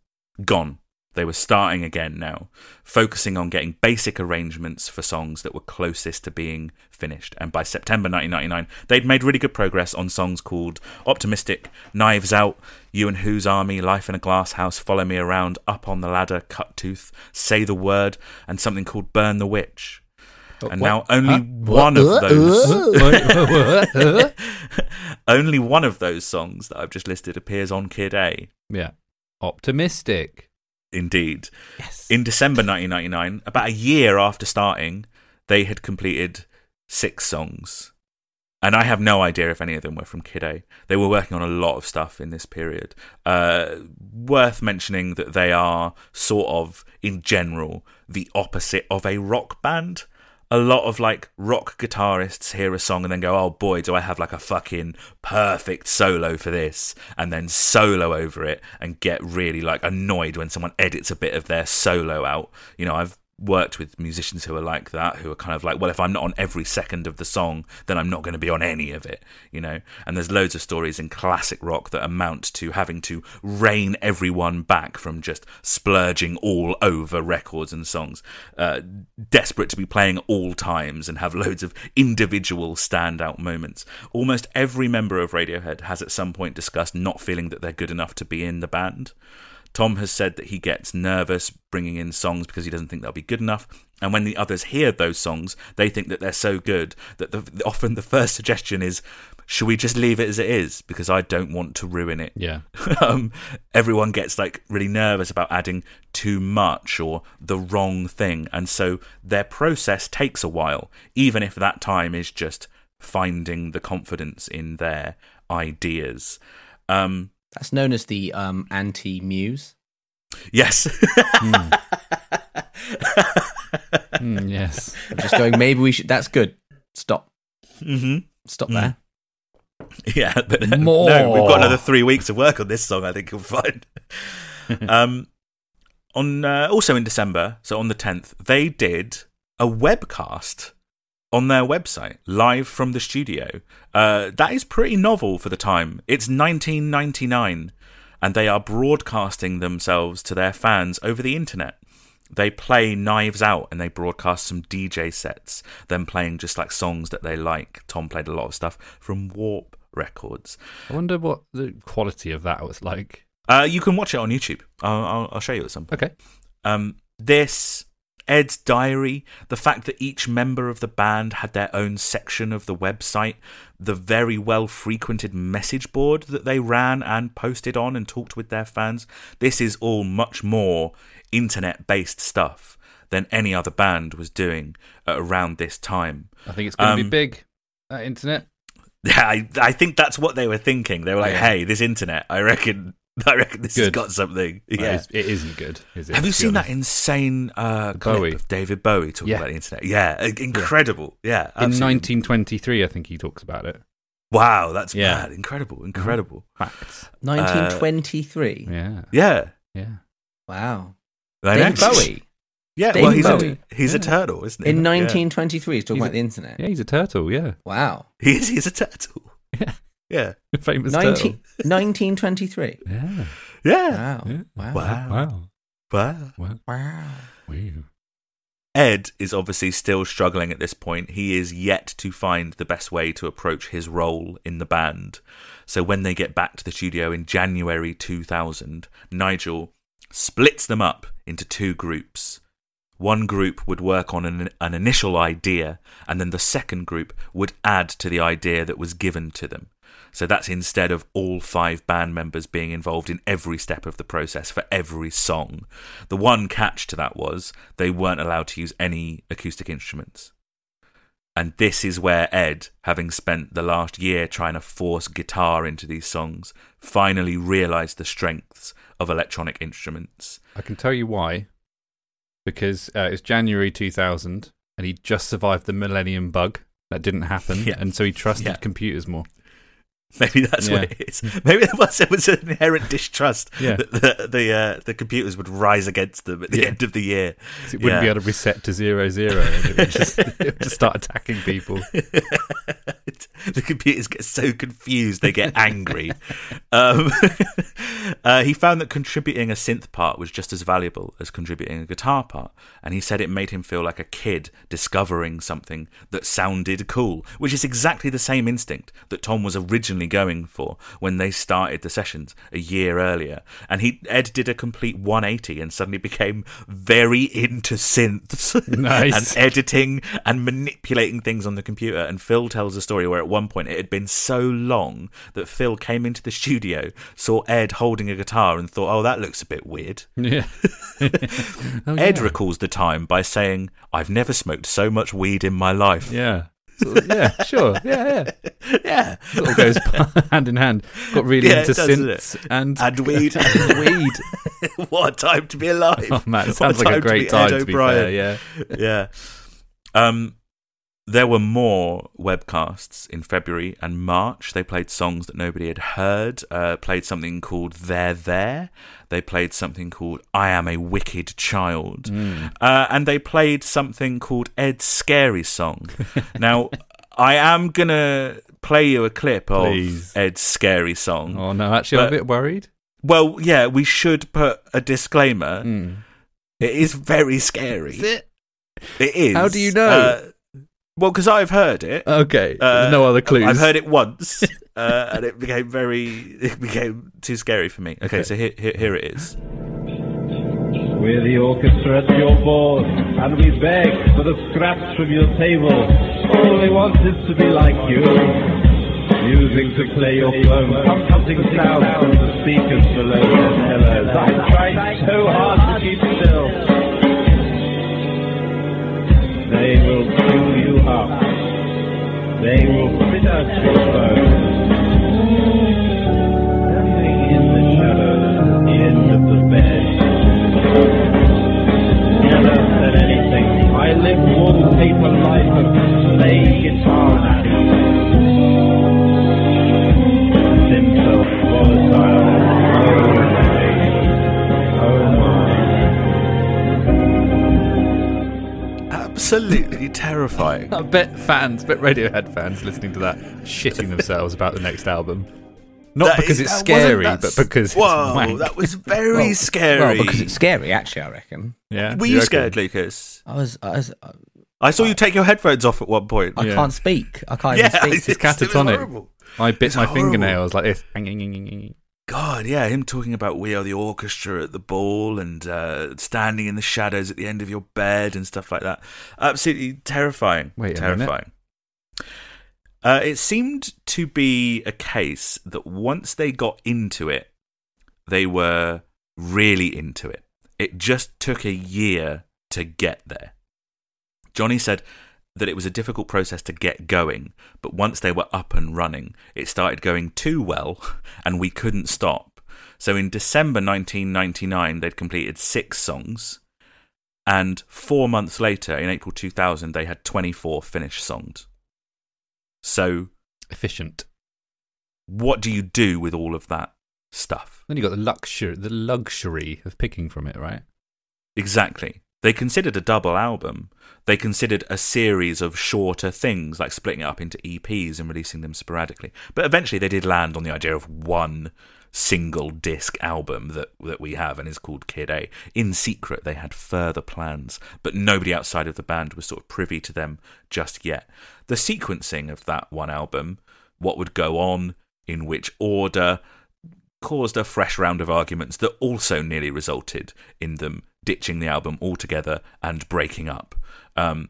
gone. They were starting again now, focusing on getting basic arrangements for songs that were closest to being finished. And by September 1999, they'd made really good progress on songs called Optimistic, Knives Out, You and Whose Army, Life in a Glass House, Follow Me Around, Up on the Ladder, Cuttooth, Say the Word, and something called Burn the Witch. And what? now only Huh? one of those only one of those songs that I've just listed appears on Kid A. Yeah. Optimistic. Indeed. Yes. In December 1999, about a year after starting, they had completed six songs. And I have no idea if any of them were from Kid A. They were working on a lot of stuff in this period. Uh, worth mentioning that they are sort of, in general, the opposite of a rock band. A lot of like rock guitarists hear a song and then go, oh boy, do I have like a fucking perfect solo for this, and then solo over it and get really like annoyed when someone edits a bit of their solo out. You know, I've worked with musicians who are like that, who are kind of like, well, if I'm not on every second of the song, then I'm not going to be on any of it, you know? And there's loads of stories in classic rock that amount to having to rein everyone back from just splurging all over records and songs, uh, desperate to be playing all times and have loads of individual standout moments. Almost every member of Radiohead has at some point discussed not feeling that they're good enough to be in the band. Tom has said that he gets nervous bringing in songs because he doesn't think they'll be good enough. And when the others hear those songs, they think that they're so good that the, often the first suggestion is, should we just leave it as it is? Because I don't want to ruin it. Yeah. um, everyone gets like really nervous about adding too much or the wrong thing. And so their process takes a while, even if that time is just finding the confidence in their ideas. Um, That's known as the um, anti-muse. yes. Mm, yes. I'm just going. Maybe we should. That's good. Stop. hmm Stop Mm. there. Yeah, but no, More. we've got another three weeks of work on this song. I think you'll find. um, on uh, also in December, so on the tenth, they did a webcast on their website, live from the studio. Uh, that is pretty novel for the time. It's 1999, and they are broadcasting themselves to their fans over the internet. They play Knives Out and they broadcast some DJ sets, them playing just like songs that they like. Tom played a lot of stuff from Warp Records. I wonder what the quality of that was like. Uh, you can watch it on YouTube. I'll, I'll, I'll show you at some point. Okay. Um, this Ed's diary, the fact that each member of the band had their own section of the website, the very well frequented message board that they ran and posted on and talked with their fans. This is all much more internet based stuff than any other band was doing at around this time. I think it's going to Um, be big. That internet. Yeah, I, I think that's what they were thinking. They were like, Yeah. "Hey, this internet, I reckon, I reckon this has got something." Yeah, is- it isn't good. Is it, Have you to be seen that insane uh, clip Bowie. of David Bowie talking Yeah. about the internet? Yeah, incredible. Yeah, In 1923, I think he talks about it. Wow, that's Yeah. mad. Incredible, incredible. Facts. 1923. Yeah. Yeah, Yeah. wow. I David know. Bowie. Yeah, David well, he's Bowie. a he's a turtle, isn't he? In Yeah. 1923, he's talking He's about a- the internet. Yeah, he's a turtle. Yeah. Wow. he is. He's a turtle. Yeah. Yeah, Famous 19, turtle. 1923. Yeah. yeah. Wow. Yeah. Wow. Wow. Wow. Wow. Wow. Wow. Wow. Ed is obviously still struggling at this point. He is yet to find the best way to approach his role in the band. So when they get back to the studio in January 2000, Nigel splits them up into two groups. One group would work on an, an initial idea, and then the second group would add to the idea that was given to them. So that's instead of all five band members being involved in every step of the process for every song. The one catch to that was they weren't allowed to use any acoustic instruments. And this is where Ed, having spent the last year trying to force guitar into these songs, finally realised the strengths of electronic instruments. I can tell you why. Because uh, it's January 2000 and he just survived the millennium bug. That didn't happen. Yeah. And so he trusted Yeah. computers more. Maybe that's what it is. Maybe there was, there was an inherent distrust Yeah. that the the, uh, the computers would rise against them at the Yeah. end of the year. It wouldn't be able to reset to zero zero. And it would just, it would just start attacking people. the computers get so confused they get angry. um, uh, he found that contributing a synth part was just as valuable as contributing a guitar part, and he said it made him feel like a kid discovering something that sounded cool, which is exactly the same instinct that Tom was originally going for when they started the sessions a year earlier. And he Ed did a complete 180 and suddenly became very into synths Nice. and editing and manipulating things on the computer. And Phil tells a story where at one point it had been so long that Phil came into the studio, saw Ed holding a guitar, and thought, "Oh, that looks a bit weird." Yeah. Oh, Ed yeah. recalls the time by saying, "I've never smoked so much weed in my life." Yeah. Sort of- yeah, sure. Yeah, yeah. yeah. It all goes hand in hand. Got really Yeah, into it does, it? synths and, And weed. weed. what a time to be alive! Oh man, it sounds like a time to great time Ed to be fair. Yeah. yeah. Um, there were more webcasts in February and March. They played songs that nobody had heard. Uh, played something called "They're There." They played something called "I Am a Wicked Child," uh, and they played something called Ed's Scary Song. now, I am gonna play you a clip of Please. Ed's Scary Song. Oh no, actually, I'm a bit worried. Well, yeah, we should put a disclaimer. Mm. It is very scary. it? It is. How do you know? Uh, well, because I've heard it. Okay. Uh, There's no other clues. I've heard it once, uh, and it became very. It became too scary for me. Okay, Okay. so here, here, here it is. We're the orchestra at your board, and we beg for the scraps from your table. All we want is to be like you. Using to play your phone, cutting sound from the speakers below their pillows. I tried so hard to keep still. They will chew you up. They will spit out your bones. In the shadows at the end of the bed. Anything. I live wallpaper life of play guitar. Absolutely terrifying. I bet fans, bet Radiohead fans listening to that shitting themselves about the next album. Not That because is- it's scary, but because whoa, it's wank. that was very Well, scary. Well, because it's scary, actually. I reckon. yeah. Were you reckon? scared, Lucas? I was. I, was, uh, I saw you take your headphones off at one point. I Yeah. can't speak. I can't yeah, even speak. It's it was catatonic. horrible. I bit It's my horrible. fingernails like this. God, yeah, him talking about we are the orchestra at the ball and uh, standing in the shadows at the end of your bed and stuff like that. Absolutely terrifying. Wait a terrifying. Uh, it seemed to be a case that once they got into it, they were really into it. It just took a year to get there. Johnny said that it was a difficult process to get going, but once they were up and running, it started going too well and we couldn't stop. So in December 1999, they'd completed six songs, and four months later, in April 2000, they had 24 finished songs. So, Efficient. what do you do with all of that stuff? Then you got the luxury, the luxury of picking from it, right? Exactly. They considered a double album. They considered a series of shorter things, like splitting it up into EPs and releasing them sporadically. But eventually they did land on the idea of one single disc album that, that we have and is called Kid A. In secret, they had further plans, but nobody outside of the band was sort of privy to them just yet. The sequencing of that one album, what would go on, in which order, caused a fresh round of arguments that also nearly resulted in them ditching the album altogether and breaking up. Um,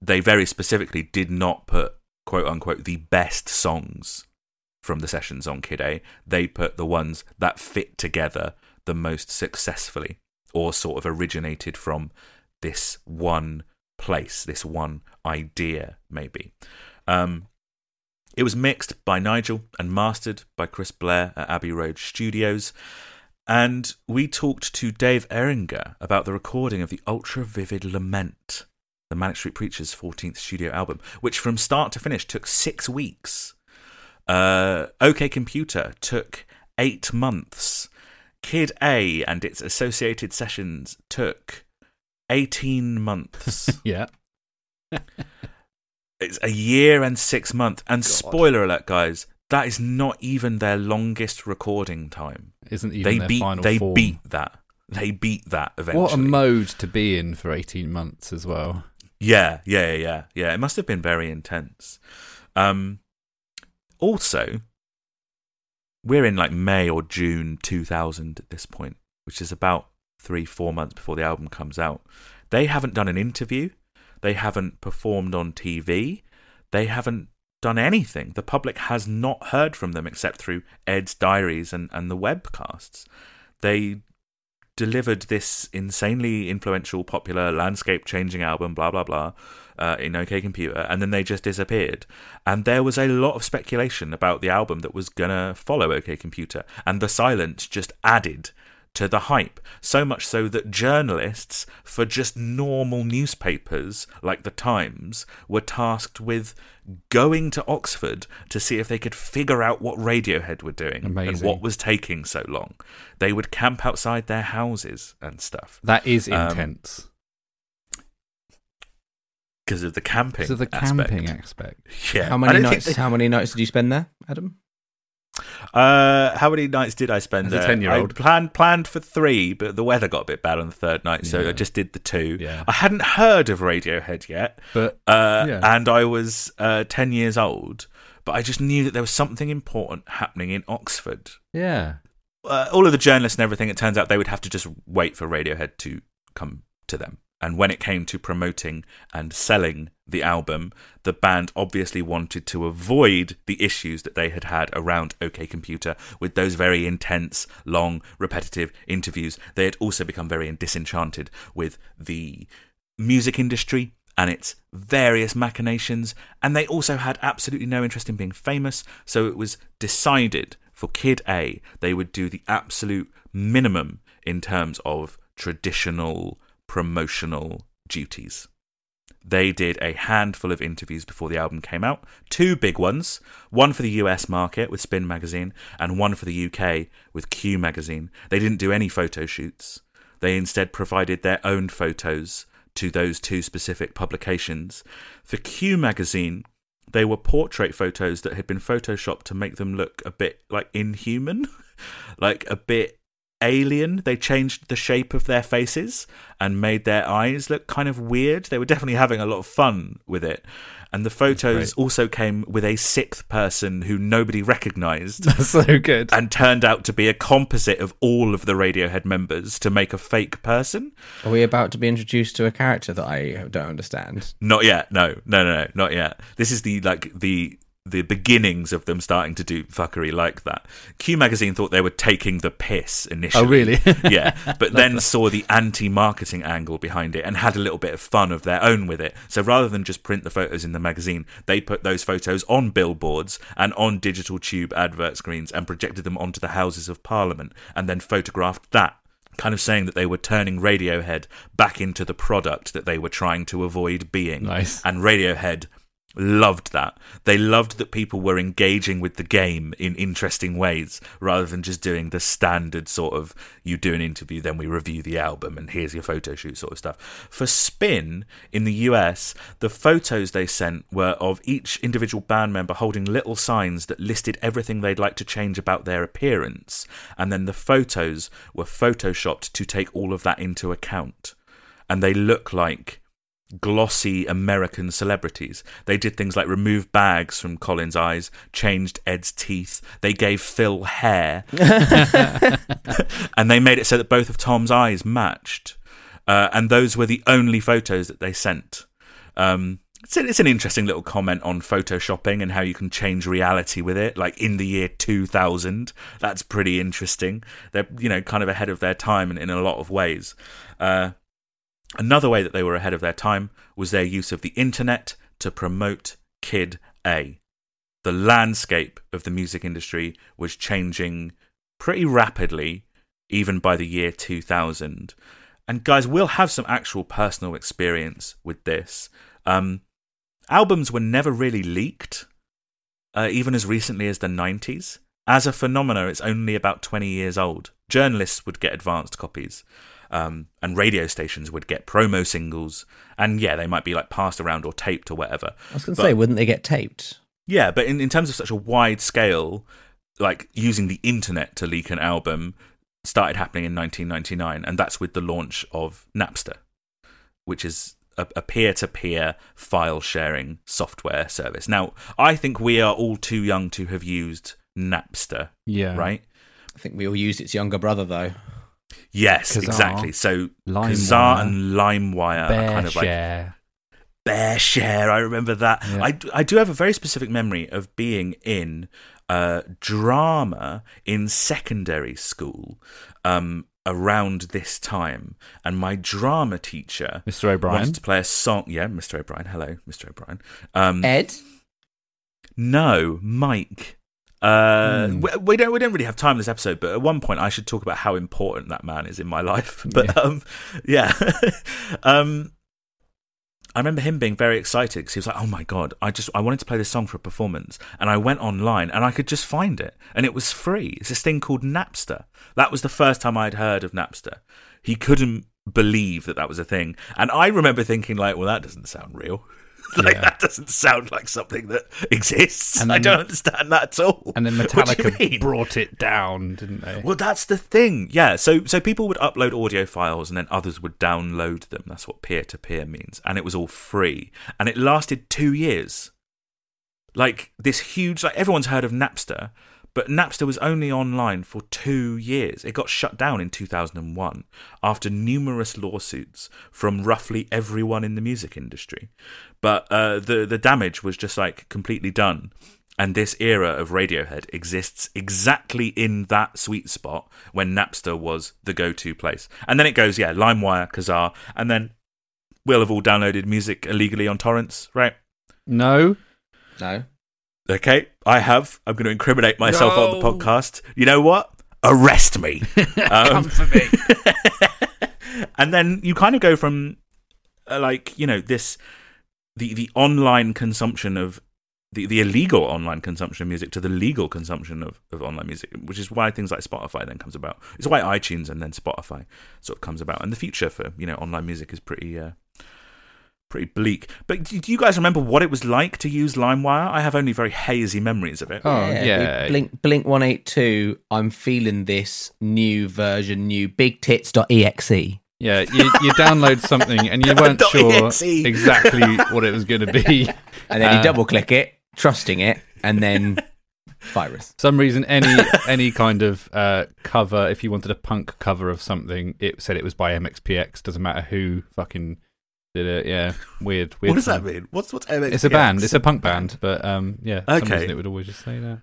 they very specifically did not put quote unquote the best songs from the sessions on Kid A. They put the ones that fit together the most successfully or sort of originated from this one place, this one idea, maybe. Um, it was mixed by Nigel and mastered by Chris Blair at Abbey Road Studios. And we talked to Dave Eringer about the recording of the ultra vivid Lament, the Manic Street Preachers' 14th studio album, which from start to finish took six weeks. Uh, OK Computer took eight months. Kid A and its associated sessions took 18 months. Yeah. it's a year and six months. And spoiler alert, guys, that is not even their longest recording time. Isn't even They their beat final they form. beat that. They beat that eventually. What a mode to be in for 18 months as well. Yeah, yeah, yeah, yeah. It must have been very intense. Um, also, we're in like May or June 2000 at this point, which is about three, four months before the album comes out. They haven't done an interview. They haven't performed on TV. They haven't done anything. The public has not heard from them except through Ed's diaries and, and the webcasts. They delivered this insanely influential, popular, landscape changing album, blah, blah, blah, uh, in OK Computer, and then they just disappeared. And there was a lot of speculation about the album that was going to follow OK Computer, and the silence just added to the hype. So much so that journalists for just normal newspapers like The Times were tasked with going to Oxford to see if they could figure out what Radiohead were doing and what was taking so long. They would camp outside their houses and stuff That is Um, intense. because of the camping. Because of the aspect. camping aspect. Yeah. How many nights? they- How many nights did you spend there, Adam? Uh, how many nights did I spend As a there? 10-year-old. Planned planned for three, but the weather got a bit bad on the third night, so Yeah. I just did the two. Yeah. I hadn't heard of Radiohead yet, But uh, Yeah. and I was uh, ten years old, but I just knew that there was something important happening in Oxford. yeah, Uh, all of the journalists and everything, it turns out they would have to just wait for Radiohead to come to them. And when it came to promoting and selling the album, the band obviously wanted to avoid the issues that they had had around OK Computer with those very intense, long, repetitive interviews. They had also become very disenchanted with the music industry and its various machinations, and they also had absolutely no interest in being famous, so it was decided for Kid A they would do the absolute minimum in terms of traditional promotional duties. They did a handful of interviews before the album came out, two big ones, one for the US market with Spin magazine and one for the UK with Q magazine. They didn't do any photo shoots. They instead provided their own photos to those two specific publications. For Q magazine, they were portrait photos that had been photoshopped to make them look a bit like inhuman, like a bit alien. They changed the shape of their faces and made their eyes look kind of weird. They were definitely having a lot of fun with it. And the photos also came with a sixth person who nobody recognized that's so good. and turned out to be a composite of all of the Radiohead members to make a fake person. Are we about to be introduced to a character that I don't understand? Not yet. No, no, no, no, not yet. This is the like the the beginnings of them starting to do fuckery like that. Q magazine thought they were taking the piss initially. Oh, really? yeah, but then saw the anti-marketing angle behind it and had a little bit of fun of their own with it. So rather than just print the photos in the magazine, they put those photos on billboards and on digital tube advert screens and projected them onto the Houses of Parliament and then photographed that kind of saying that they were turning Radiohead back into the product that they were trying to avoid being. Nice. And Radiohead loved that. They loved that people were engaging with the game in interesting ways rather than just doing the standard sort of you do an interview, then we review the album, and here's your photo shoot sort of stuff. For Spin in the US, the photos they sent were of each individual band member holding little signs that listed everything they'd like to change about their appearance, and then the photos were photoshopped to take all of that into account. And they look like glossy American celebrities. They did things like remove bags from Colin's eyes, changed Ed's teeth, they gave Phil hair, and they made it so that both of Tom's eyes matched. Uh, and those were the only photos that they sent. Um, it's, it's an interesting little comment on photoshopping and how you can change reality with it. Like in the year 2000, that's pretty interesting. They're you know kind of ahead of their time in, in a lot of ways. Uh, another way that they were ahead of their time was their use of the internet to promote Kid A. The landscape of the music industry was changing pretty rapidly, even by the year 2000. And guys, we'll have some actual personal experience with this. Um, albums were never really leaked, uh, even as recently as the 90s. As a phenomenon, it's only about 20 years old. Journalists would get advanced copies, um, and radio stations would get promo singles. And yeah, they might be like passed around or taped or whatever. I was going to say, wouldn't they get taped? Yeah, but in, in terms of such a wide scale, like using the internet to leak an album started happening in 1999, and that's with the launch of Napster, which is a, a peer-to-peer file sharing software service. Now, I think we are all too young to have used Napster, Yeah. right? I think we all used its younger brother, though. Yes, Kazaa, exactly. So LimeWire, Kazaa and LimeWire are kind of like share. BearShare. I remember that. Yeah. I, I do have a very specific memory of being in uh, drama in secondary school um, around this time, and my drama teacher Mr. O'Brien. wanted to play a song. Yeah, Mr. O'Brien. Hello, Mr. O'Brien. Um, Ed? no, Mike. Uh, Hmm. we, we don't we don't really have time in this episode, but at one point I should talk about how important that man is in my life. But um, yeah, um, I remember him being very excited because he was like, "Oh my god, I just I wanted to play this song for a performance," and I went online and I could just find it, and it was free. It's this thing called Napster. That was the first time I'd heard of Napster. He couldn't believe that that was a thing, and I remember thinking like, "Well, that doesn't sound real." like Yeah. that doesn't sound like something that exists. And I don't understand that at all. And then Metallica brought it down, didn't they? Well, that's the thing. Yeah. So so people would upload audio files and then others would download them. That's what peer to peer means. And it was all free. And it lasted two years. Like this huge like everyone's heard of Napster, but Napster was only online for two years. It got shut down in 2001 after numerous lawsuits from roughly everyone in the music industry. But uh, the the damage was just like completely done. And this era of Radiohead exists exactly in that sweet spot when Napster was the go-to place. And then it goes, yeah, LimeWire, Kazaa, and then we'll have all downloaded music illegally on torrents, right? No. No. Okay, I have. I'm going to incriminate myself on the podcast. You know what? Arrest me. Um, Come for me. and then you kind of go from uh, like you know this the the online consumption of the, the illegal online consumption of music to the legal consumption of, of online music, which is why things like Spotify then comes about. It's why iTunes and then Spotify sort of comes about, and the future for you know online music is pretty uh, pretty bleak. But do do you guys remember what it was like to use LimeWire? I have only very hazy memories of it. Oh, we- yeah. Blink Blink One Eight Two. I'm feeling this new version, new Big bigtits.exe. Yeah, you, you download something and you weren't sure exe. exactly what it was going to be. And then you Uh, double click it, trusting it, and then virus. some reason any any kind of uh, cover if you wanted a punk cover of something it said it was by mxpx doesn't matter who fucking did it yeah weird weird what does that mean? What's what's MXPX? it's a band it's a punk band but um yeah for some Okay. it would always just say that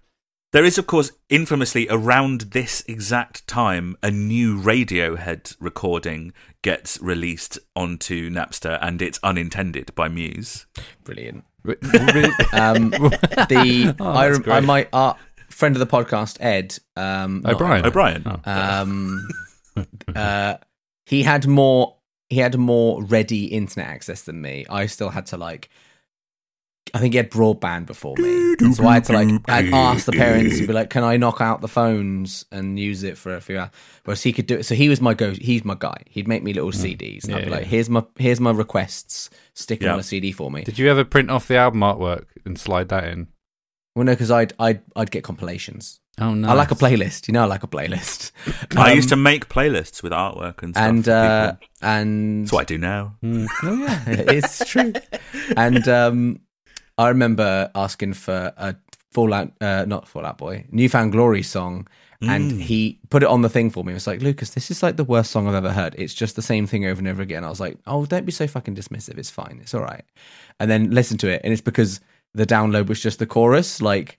There is, of course, infamously around this exact time, a new Radiohead recording gets released onto Napster, and it's unintended by Muse. Brilliant. Re- re- Um, the Oh, I, that's rem- I great. might uh, friend of the podcast Ed um, not O'Brien. O'Brien. Oh. um, uh, he had more he had more ready internet access than me. I still had to like I think he had broadband before me. And so I had to like I'd ask the parents and be like, Can I knock out the phones and use it for a few hours? Whereas he could do it. So he was my go he's my guy. He'd make me little CDs and I'd be Mm. Yeah, like. Here's my here's my requests. Stick them Yeah. on a CD for me. did you ever print off the album artwork and slide that in Well no, because I'd I'd I'd get compilations. Oh no. I like a playlist. You know, I like a playlist. I Um, used to make playlists with artwork and stuff. and for uh, people. and That's what I do now. Mm. Oh yeah, it's true. And um, I remember asking for a Fallout, uh, not Fallout Boy, Newfound Glory song, and Mm. he put it on the thing for me. It was like, Lucas, this is like the worst song I've ever heard. It's just the same thing over and over again. I was like, oh, don't be so fucking dismissive. It's fine. It's all right. And then listen to it, and it's because the download was just the chorus, like.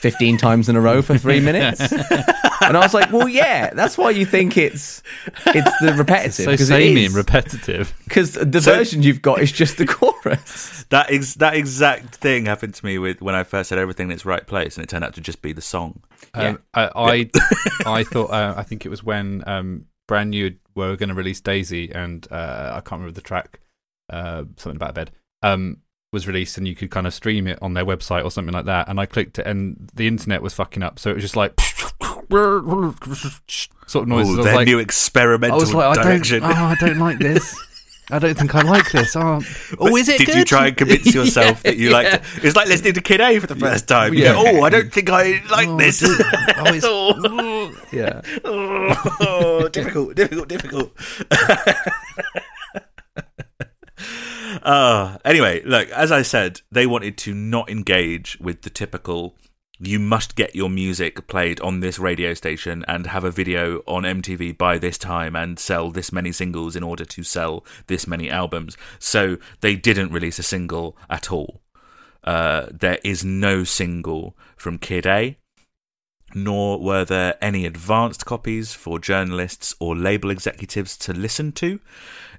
15 times in a row for three minutes and i was like well yeah that's why you think it's it's the repetitive so 'cause it samey and repetitive. because the So- version you've got is just the chorus. That ex- that exact thing happened to me with when I first said everything in its right place, and it turned out to just be the song. Um, I, I, I thought uh, I think it was when um, brand new were going to release Daisy, and uh, I can't remember the track, uh, something about a bed, um, was released, and you could kind of stream it on their website or something like that. And I clicked it, and the internet was fucking up, so it was just like sort of noises. I Ooh, their like, new I experimental was like, I don't, direction. oh, I don't like this. I don't think I like this. Oh, oh is it Did you try and convince yourself Yeah, that you yeah. liked it? It's like listening to Kid A for the first time. You Yeah. go, oh, I don't think I like Oh, this. dude. Oh, it's- oh, Yeah. oh, difficult, difficult, difficult. Uh, anyway, look, as I said, they wanted to not engage with the typical you must get your music played on this radio station and have a video on MTV by this time and sell this many singles in order to sell this many albums. So they didn't release a single at all. Uh, there is no single from Kid A nor were there any advanced copies for journalists or label executives to listen to.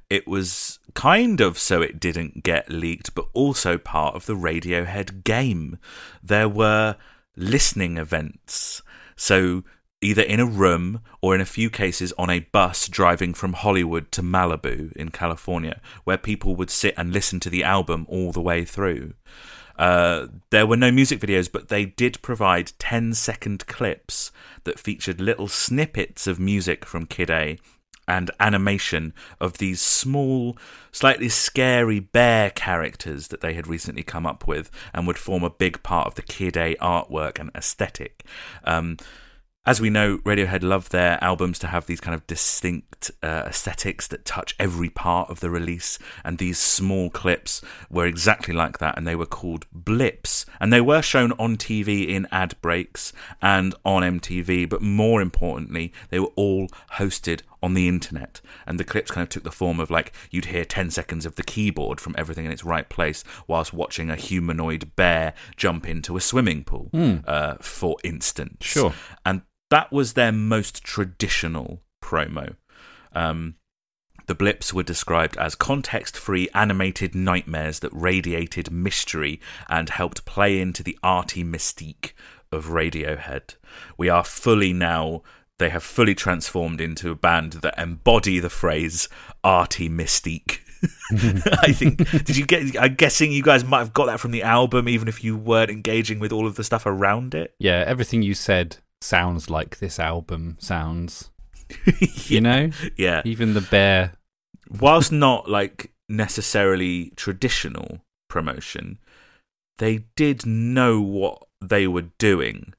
It was kind of so it didn't get leaked, but also part of the Radiohead game. There were listening events. So, either in a room or in a few cases on a bus driving from Hollywood to Malibu in California, where people would sit and listen to the album all the way through. Uh, there were no music videos, but they did provide 10 second clips that featured little snippets of music from Kid A and animation of these small, slightly scary bear characters that they had recently come up with and would form a big part of the Kid A artwork and aesthetic. Um, as we know, Radiohead love their albums to have these kind of distinct uh, aesthetics that touch every part of the release, and these small clips were exactly like that, and they were called blips, and they were shown on TV in ad breaks and on MTV, but more importantly, they were all hosted on the internet, and the clips kind of took the form of like you'd hear 10 seconds of the keyboard from everything in its right place whilst watching a humanoid bear jump into a swimming pool, uh, for instance. Sure. And that was their most traditional promo. Um, the blips were described as context free animated nightmares that radiated mystery and helped play into the arty mystique of Radiohead. We are fully now, they have fully transformed into a band that embody the phrase arty mystique. I think. Did you get? I'm guessing you guys might have got that from the album, even if you weren't engaging with all of the stuff around it. Yeah, everything you said sounds like this album sounds. You know, Yeah. even the bear. whilst not like necessarily traditional promotion, they did know what they were doing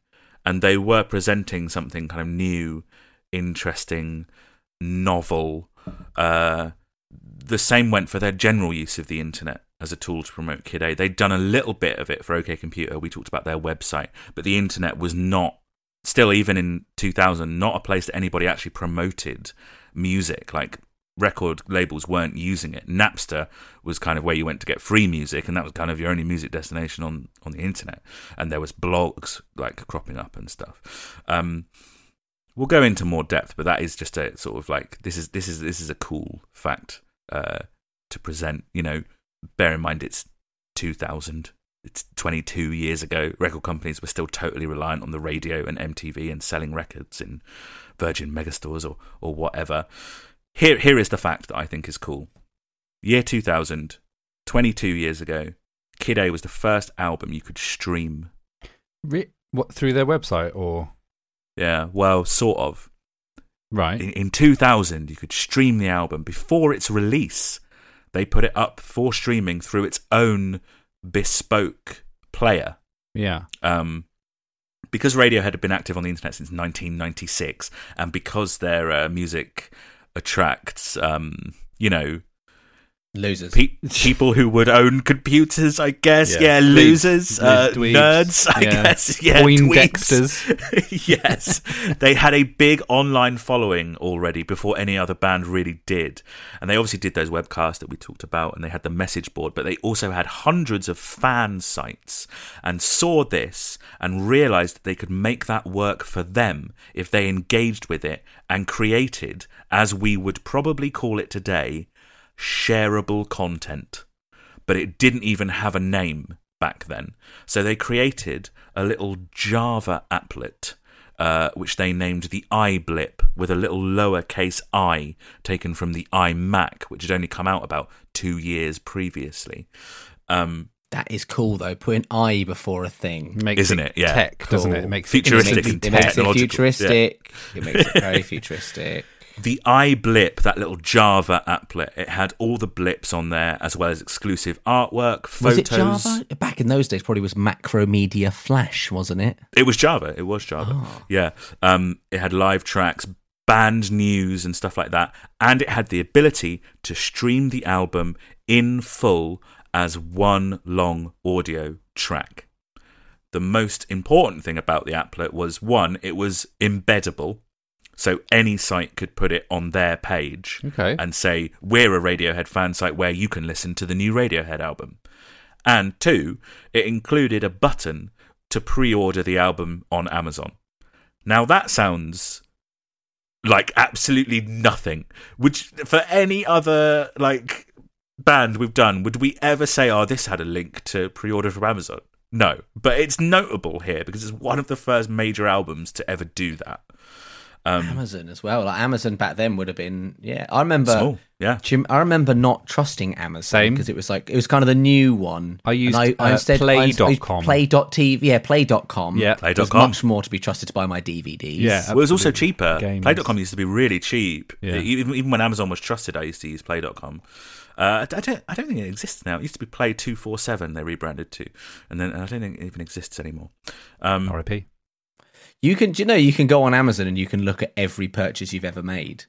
and they were presenting something kind of new, interesting, novel. Uh, the same went for their general use of the internet as a tool to promote Kid A. They'd done a little bit of it for OK Computer. We talked about their website, but the internet was not still even in 2000 not a place that anybody actually promoted music like record labels weren't using it napster was kind of where you went to get free music and that was kind of your only music destination on on the internet and there was blogs like cropping up and stuff um we'll go into more depth but that is just a sort of like this is this is this is a cool fact uh to present you know bear in mind it's 2000 it's 22 years ago. Record companies were still totally reliant on the radio and MTV and selling records in Virgin megastores or, or whatever. Here, here is the fact that I think is cool. Year 2000, 22 years ago, Kid A was the first album you could stream. Re- what through their website or Yeah, well, sort of. right? In, in 2000, you could stream the album before its release. They put it up for streaming through its own bespoke player. Yeah. Um, because Radiohead had been active on the internet since 1996, and because their uh, music attracts, um, you know, Losers. pe- people who would own computers, I guess. Yeah. Yeah, Dweebs. losers, uh, Dweebs. nerds, I Yeah. guess. Yeah, Poindexters. dweebs. yes, they had a big online following already before any other band really did, and they obviously did those webcasts that we talked about, and they had the message board, but they also had hundreds of fan sites, and saw this and realized that they could make that work for them if they engaged with it and created, as we would probably call it today, shareable content. But it didn't even have a name back then. So they created a little Java applet, uh, which they named the iBlip, with a little lowercase i taken from the iMac, which had only come out about two years previously. Um, That is cool though. Putting I before a thing. Makes Isn't it? Yeah. Tech, doesn't it? It makes Futuristic it, makes, it, makes it futuristic. It makes it very futuristic. The iBlip, that little Java applet, it had all the blips on there, as well as exclusive artwork, photos. Was it Java? Back in those days, probably was Macromedia Flash, wasn't it? It was Java. It was Java. Oh. Yeah. Um, it had live tracks, band news, and stuff like that. And it had the ability to stream the album in full as one long audio track. The most important thing about the applet was one, it was embeddable. So any site could put it on their page Okay. and say, We're a Radiohead fan site where you can listen to the new Radiohead album. And two, it included a button to pre order the album on Amazon. Now that sounds like absolutely nothing. Which for any other like band we've done, would we ever say, "Oh, this had a link to pre-order from Amazon"? No, but it's notable here because it's one of the first major albums to ever do that. Um, Amazon as well. Like Amazon back then would have been. Yeah, I remember. small, yeah. Jim, I remember not trusting Amazon Same. because it was like it was kind of the new one. I used, And uh, Play.com. Play.tv, yeah, Play.com. Yeah. was Play.com. much more to be trusted to buy my DVDs. Yeah. Well, it was also Absolutely. cheaper. Games. Play.com used to be really cheap. Yeah. Even, even when Amazon was trusted, I used to use Play.com. Uh, I, I don't. I don't think it exists now. It used to be Play two four seven. They rebranded to, and then I don't think it even exists anymore. Um, RIP. You can, you know, you can go on Amazon and you can look at every purchase you've ever made.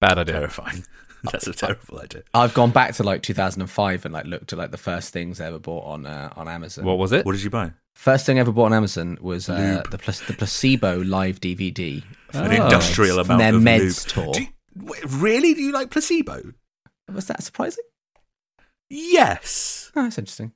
Bad idea. terrifying. That's a terrible idea. I've gone back to like 2005 and like looked at like the first things I ever bought on uh, on Amazon. What was it? What did you buy? First thing I ever bought on Amazon was uh, the pla- the placebo live DVD. An Oh. industrial From amount their of meds lube. tour. Do you- wait, really? Do you like placebo? Was that surprising? Yes, Oh, that's interesting.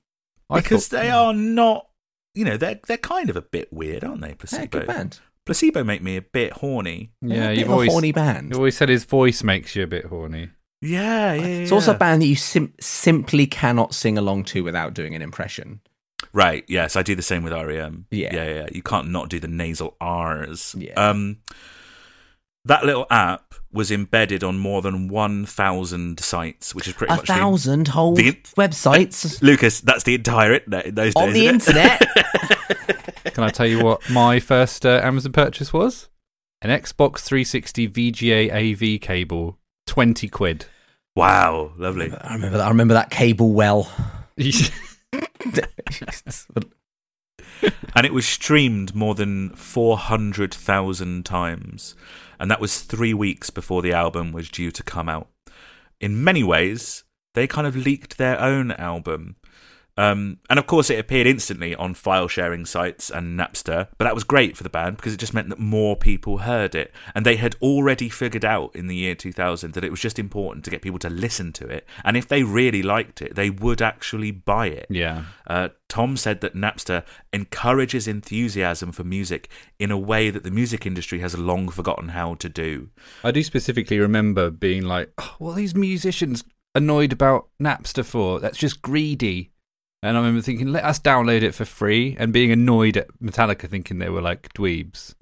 I because thought- they are not. You know, they're they're kind of a bit weird, aren't they? Yeah, Placebo. good band. Placebo make me a bit horny. Yeah, a bit you've of a always horny band. you always said his voice makes you a bit horny. Yeah, yeah. It's also a band that you sim- simply cannot sing along to without doing an impression. Right. Yes, I do the same with REM. Yeah. yeah, yeah. You can't not do the nasal R's. Yeah. Um, that little app was embedded on more than one thousand sites, which is pretty A much the- thousand whole the- websites Lucas, that's the entire internet in those on days. the internet. Can I tell you what my first uh, Amazon purchase was? An Xbox 360 VGA AV cable, 20 quid. wow, lovely. I remember that. I remember that cable well. and it was streamed more than 400,000 times. And that was three weeks before the album was due to come out. In many ways, they kind of leaked their own album. Um, and of course, it appeared instantly on file sharing sites and Napster, but that was great for the band because it just meant that more people heard it. And they had already figured out in the year 2000 that it was just important to get people to listen to it. And if they really liked it, they would actually buy it. yeah. Uh, Tom said that Napster encourages enthusiasm for music in a way that the music industry has long forgotten how to do. I do specifically remember being like, oh, what are these musicians annoyed about Napster for? That's just greedy. And I remember thinking, let us download it for free, and being annoyed at Metallica, thinking they were like dweebs.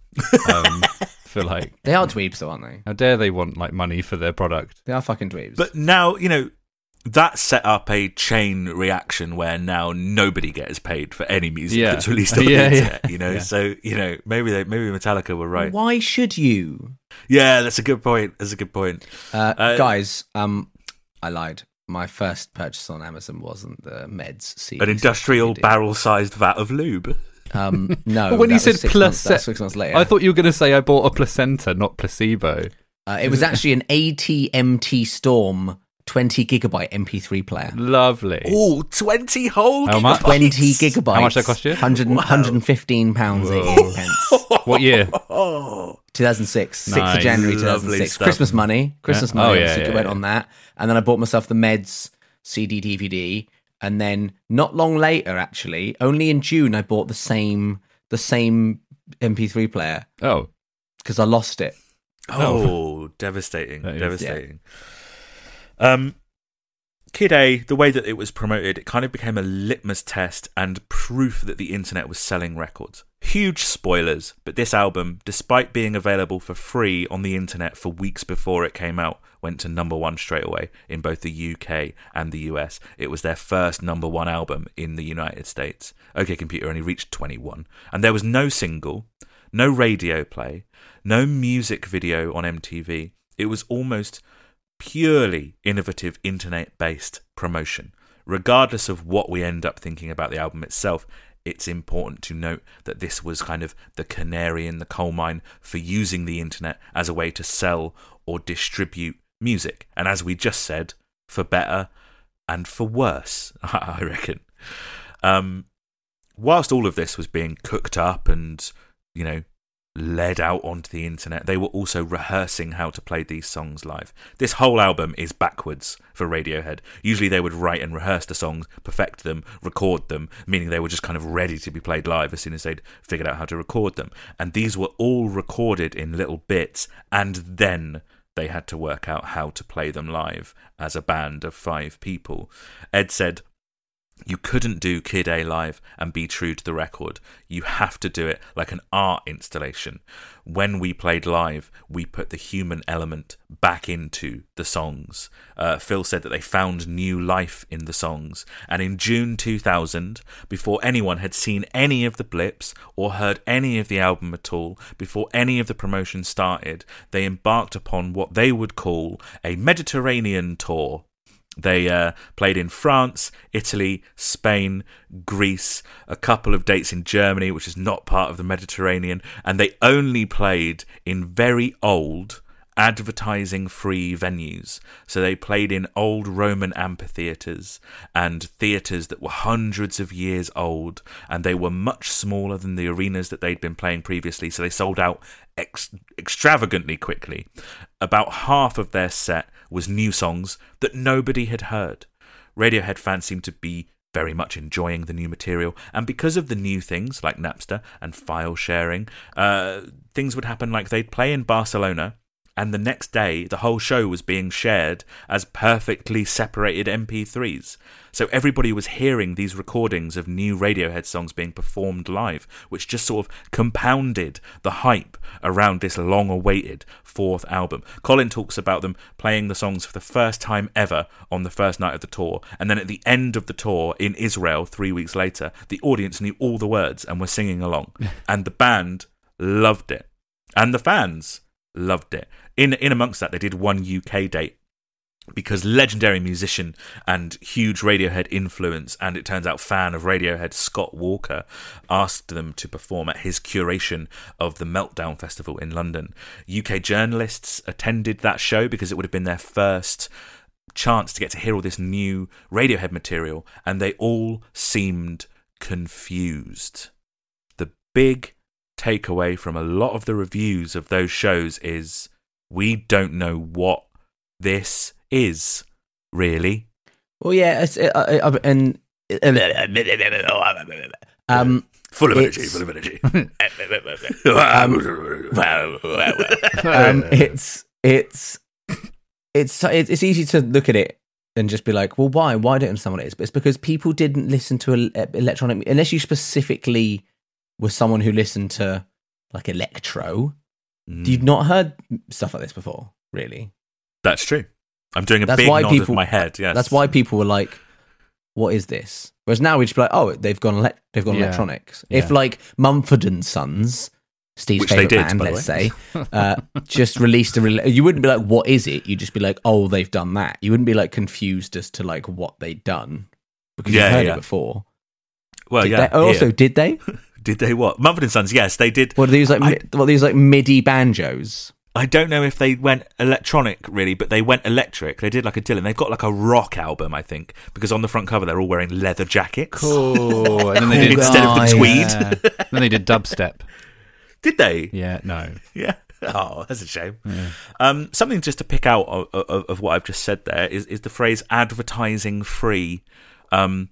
Um, for like, They are dweebs, though, aren't they? how dare they want like money for their product? They are fucking dweebs. But now, you know, that set up a chain reaction where now nobody gets paid for any music Yeah. that's released on Yeah, the yeah. internet. You know, Yeah. so you know maybe they maybe Metallica were right. why should you, Yeah, that's a good point. That's a good point. uh, Uh, guys? Um, I lied. My first purchase on Amazon wasn't the Meds CD. An industrial barrel-sized vat of lube. Um, no, when that you was said six plus months, six months later. I thought you were going to say I bought a placenta, not placebo. uh, it was actually an ATMT Storm 20 gigabyte MP3 player. Lovely. Oh, 20 whole How much? gigabytes. 20 gigabytes. How much that cost you? 100, 115 pounds 88 pence. What year? Oh, 2006, 6th Nice. of January Lovely 2006. stuff. Christmas money. Christmas Yeah. Oh, money Oh, yeah, obviously yeah, went yeah. on that. And then I bought myself the Meds CD DVD. And then not long later, actually, only in June, I bought the same the same MP3 player Oh, because I lost it. Oh, oh, devastating, That is- devastating. Um, Kid A, the way that it was promoted, it kind of became a litmus test and proof that the internet was selling records. Huge spoilers, but this album, despite being available for free on the internet for weeks before it came out, went to number one straight away in both the UK and the US. It was their first number one album in the United States. OK Computer only reached 21, and there was no single, no radio play, no music video on MTV. It was almost purely innovative internet based promotion. Regardless of what we end up thinking about the album itself, it's important to note that this was kind of the canary in the coal mine for using the internet as a way to sell or distribute music. And as we just said, for better and for worse, I reckon. Um, whilst all of this was being cooked up and, you know, led out onto the internet, they were also rehearsing how to play these songs live. This whole album is backwards for Radiohead. Usually they would write and rehearse the songs, perfect them, record them, meaning they were just kind of ready to be played live as soon as they'd figured out how to record them. And these were all recorded in little bits, and then they had to work out how to play them live as a band of five people. Ed said, you couldn't do Kid A live and be true to the record. You have to do it like an art installation. When we played live, we put the human element back into the songs. Uh, Phil said that they found new life in the songs. And in June 2000, before anyone had seen any of the blips or heard any of the album at all, before any of the promotion started, they embarked upon what they would call a Mediterranean tour. They uh, played in France, Italy, Spain, Greece, a couple of dates in Germany, which is not part of the Mediterranean, and they only played in very old advertising free venues. So they played in old Roman amphitheatres and theatres that were hundreds of years old, and they were much smaller than the arenas that they'd been playing previously. So they sold out ex- extravagantly quickly. About half of their set was new songs that nobody had heard. Radiohead fans seemed to be very much enjoying the new material, and because of the new things like Napster and file sharing, uh, things would happen like they'd play in Barcelona, and the next day the whole show was being shared as perfectly separated MP3s. So everybody was hearing these recordings of new Radiohead songs being performed live, which just sort of compounded the hype around this long awaited fourth album. Colin talks about them playing the songs for the first time ever on the first night of the tour, and then at the end of the tour in Israel three weeks later, the audience knew all the words and were singing along, and the band loved it, and the fans loved it. In in amongst that, they did one UK date because legendary musician and huge Radiohead influence, and it turns out fan of Radiohead, Scott Walker, asked them to perform at his curation of the Meltdown Festival in London. UK journalists attended that show because it would have been their first chance to get to hear all this new Radiohead material, and they all seemed confused. The big takeaway from a lot of the reviews of those shows is we don't know what this is really. Well, yeah, it's, uh, uh, uh, and um, Full of energy, full of energy. um, it's it's it's it's easy to look at it and just be like, well, why? Why don't I understand what it is? But it's because people didn't listen to electronic unless you specifically were someone who listened to like electro. Mm, You've not heard stuff like this before, really. That's true. I'm doing a That's big why nod people- of my head. Yes, That's why people were like, "What is this?" Whereas now we just be like, "Oh, they've gone elec they've gone Yeah. electronics." If like Mumford and Sons, Steve's Which they favorite did, band, let's say, uh, just released a, re- you wouldn't be like, "What is it?" You'd just be like, "Oh, they've done that." You wouldn't be like confused as to like what they'd done because Yeah, you've heard yeah. it before. Well, Did yeah. they- oh, also, did they? did Did they what? Mumford and Sons, yes, they did. What are these like? I- what are these like MIDI banjos? I don't know if they went electronic really, but they went electric. They did like a Dylan. They've got like a rock album, I think, because on the front cover they're all wearing leather jackets. Cool. And then they did Instead of the tweed. Yeah. then they did dubstep. Did they? Yeah, no. Yeah. Oh, that's a shame. Um, something just to pick out of, of, of what I've just said there is, is the phrase advertising free. Um,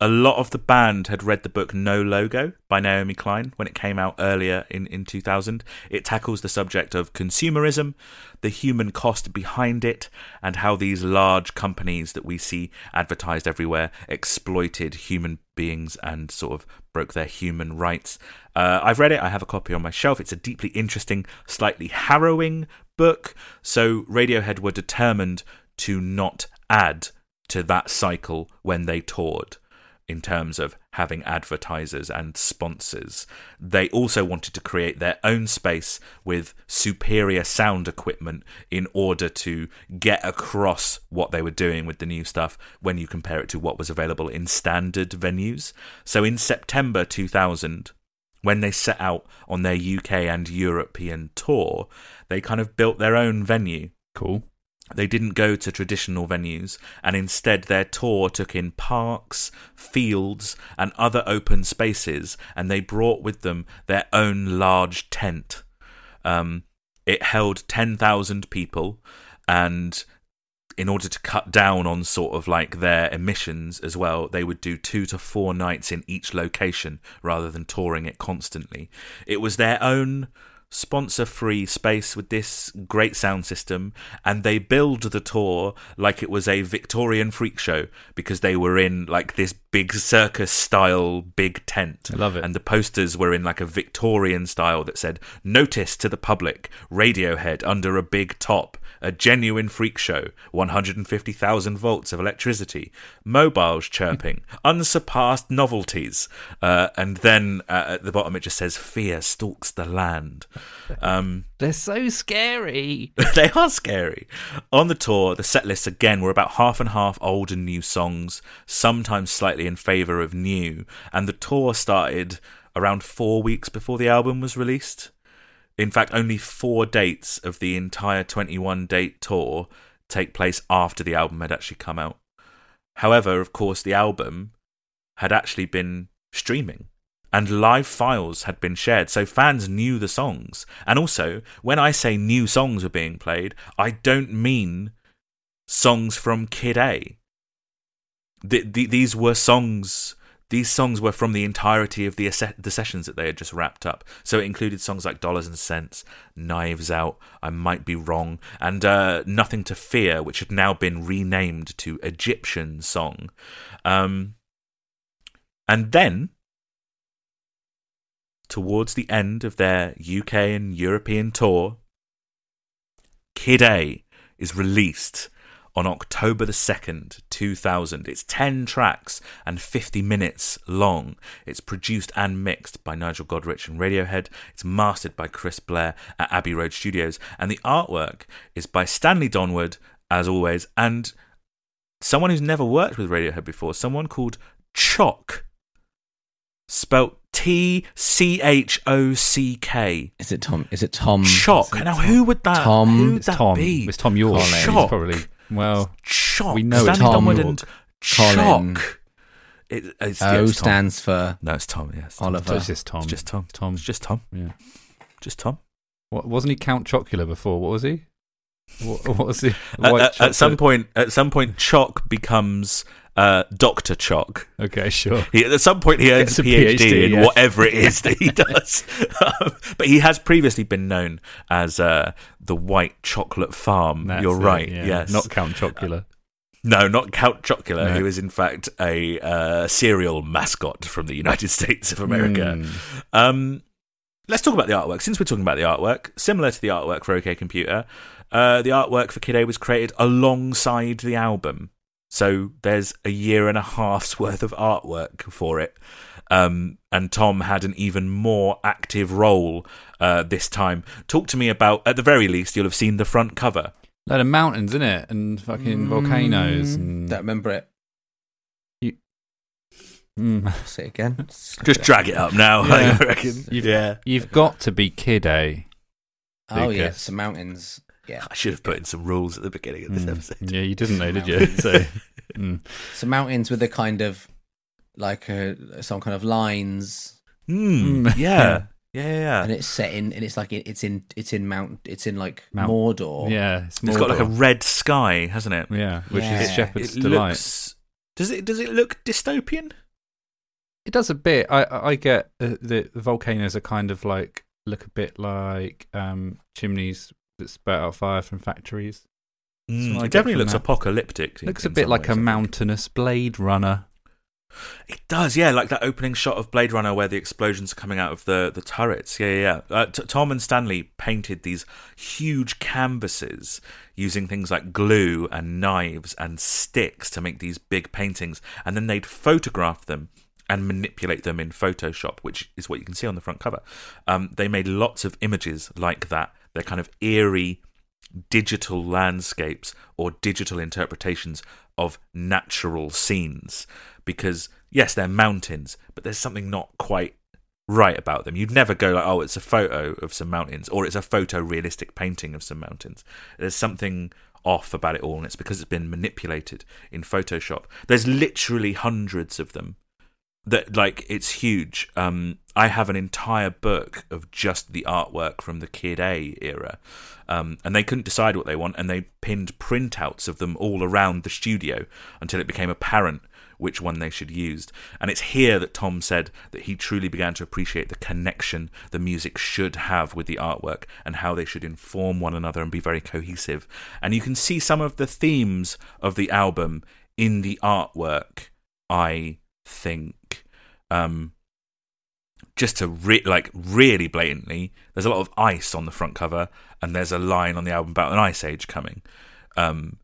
a lot of the band had read the book No Logo by Naomi Klein when it came out earlier in, in 2000. It tackles the subject of consumerism, the human cost behind it, and how these large companies that we see advertised everywhere exploited human beings and sort of broke their human rights. Uh, I've read it, I have a copy on my shelf. It's a deeply interesting, slightly harrowing book. So Radiohead were determined to not add to that cycle when they toured in terms of having advertisers and sponsors. They also wanted to create their own space with superior sound equipment in order to get across what they were doing with the new stuff when you compare it to what was available in standard venues. So in September 2000, when they set out on their UK and European tour, they kind of built their own venue Cool. They didn't go to traditional venues, and instead their tour took in parks, fields, and other open spaces, and they brought with them their own large tent. Um, it held 10,000 people, and in order to cut down on sort of like their emissions as well, they would do two to four nights in each location rather than touring it constantly. It was their own sponsor free space with this great sound system and they billed the tour like it was a Victorian freak show because they were in like this big circus style big tent I love it. and the posters were in like a Victorian style that said notice to the public Radiohead under a big top a genuine freak show 150,000 volts of electricity mobiles chirping unsurpassed novelties uh, and then uh, at the bottom it just says fear stalks the land um, They're so scary. they are scary. On the tour, the set lists again were about half and half old and new songs, sometimes slightly in favour of new, and the tour started around four weeks before the album was released. In fact, only four dates of the entire 21 date tour take place after the album had actually come out. However, of course, the album had actually been streaming and live files had been shared, so fans knew the songs. And also, when I say new songs were being played, I don't mean songs from Kid A. Th- th- these were songs. These songs were from the entirety of the the sessions that they had just wrapped up. So it included songs like "Dollars and Cents," "Knives Out," "I Might Be Wrong," and uh, "Nothing to Fear," which had now been renamed to "Egyptian Song." Um, and then towards the end of their UK and European tour, Kid A is released on October the 2nd, 2000. It's 10 tracks and 50 minutes long. It's produced and mixed by Nigel Godrich and Radiohead. It's mastered by Chris Blair at Abbey Road Studios. And the artwork is by Stanley Donwood, as always, and someone who's never worked with Radiohead before, someone called Tchock. Spelt T C H O C K. Is it Tom? Is it Tom? Tchock. Now, who would that? Tom- who would It's that Tom. be? It's Tom Yorke. He's Shock. probably. Well, Tchock. We know it's Stanley Tom Donwood and Colin. Tchock. It, it's, yeah, O it's stands for No, it's Tom. Yeah, it's Oliver. it's just Tom. It's just Tom. Tom. It's just Tom. Yeah. Just Tom. What, wasn't he Count Chocula before? What was he? What, what was he? At, at- at some point, at some point, Tchock becomes uh, Doctor Tchock. Okay, sure. He, at some point, he earns a a PhD, PhD, in yeah. whatever it is that he does. Um, but he has previously been known as uh, the White Chocolate Farm. That's You're it, right. yeah. Yes. Not Count Chocula. No, not Count Chocula. No. He was, in fact, a uh, cereal mascot from the United States of America. Mm. Um, let's talk about the artwork. Since we're talking about the artwork, similar to the artwork for OK Computer, uh, the artwork for Kid A was created alongside the album. So there's a year and a half's worth of artwork for it. Um, and Tom had an even more active role uh, this time. Talk to me about, at the very least, you'll have seen the front cover. Load of mountains, in it, and fucking volcanoes. And Don't remember it. Mm. Say it again. Just drag it up now. Yeah. I reckon. You've- yeah. You've got to be Kid A. Oh yeah, some mountains. Yeah, I should have put in some rules at the beginning of this Mm. episode. Yeah, you didn't know, did you? So, mm. some mountains with a kind of like a some kind of lines, Mm, Mm. yeah. Yeah, yeah, and it's set in, and it's like it's in it's in Mount, it's in like Mount- Mordor. yeah, it's, It's got like a red sky, hasn't it? yeah, which Yeah. is Shepherd's it delight. looks. Does it? Does it look dystopian? It does a bit. I I get uh, the the volcanoes are kind of like look a bit like um, chimneys that spout out fire from factories. Mm, it definitely looks that. apocalyptic. Looks a bit like ways, a mountainous Blade Runner. It does, yeah, like that opening shot of Blade Runner where the explosions are coming out of the, the turrets. Yeah, yeah, yeah. Uh, T- Tom and Stanley painted these huge canvases using things like glue and knives and sticks to make these big paintings, and then they'd photograph them and manipulate them in Photoshop, which is what you can see on the front cover. Um, they made lots of images like that. They're kind of eerie digital landscapes or digital interpretations of natural scenes. Because yes they're mountains but there's something not quite right about them. You'd never go like oh it's a photo of some mountains or it's a photorealistic painting of some mountains. There's something off about it all and it's because it's been manipulated in photoshop. There's literally hundreds of them that like it's huge. Um i have an entire book of just the artwork from the kid a era. Um and they couldn't decide what they want and they pinned printouts of them all around the studio until it became apparent which one they should use. And it's here that tom said that he truly began to appreciate the connection the music should have with the artwork and how they should inform one another and be very cohesive. And you can see some of the themes of the album in the artwork i think um just to re- like really blatantly there's a lot of ice on the front cover and there's a line on the album about an ice age coming. Um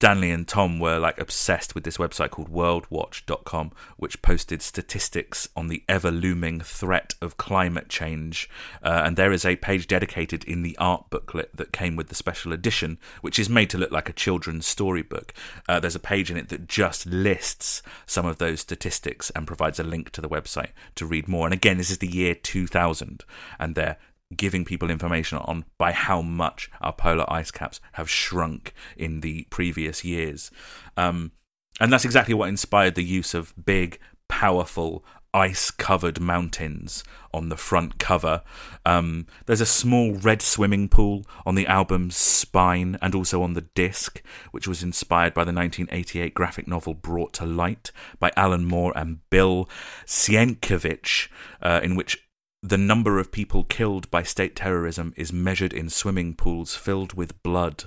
Stanley and Tom were like obsessed with this website called worldwatch.com which posted statistics on the ever looming threat of climate change. Uh, and there is a page dedicated in the art booklet that came with the special edition which is made to look like a children's storybook. Uh, there's a page in it that just lists some of those statistics and provides a link to the website to read more. And again this is the year 2000 and they're giving people information on by how much our polar ice caps have shrunk in the previous years. Um, and that's exactly what inspired the use of big, powerful, ice covered mountains on the front cover. Um, there's a small red swimming pool on the album's spine and also on the disc, which was inspired by the 1988 graphic novel Brought to Light by Alan Moore and Bill Sienkiewicz, uh, in which the number of people killed by state terrorism is measured in swimming pools filled with blood.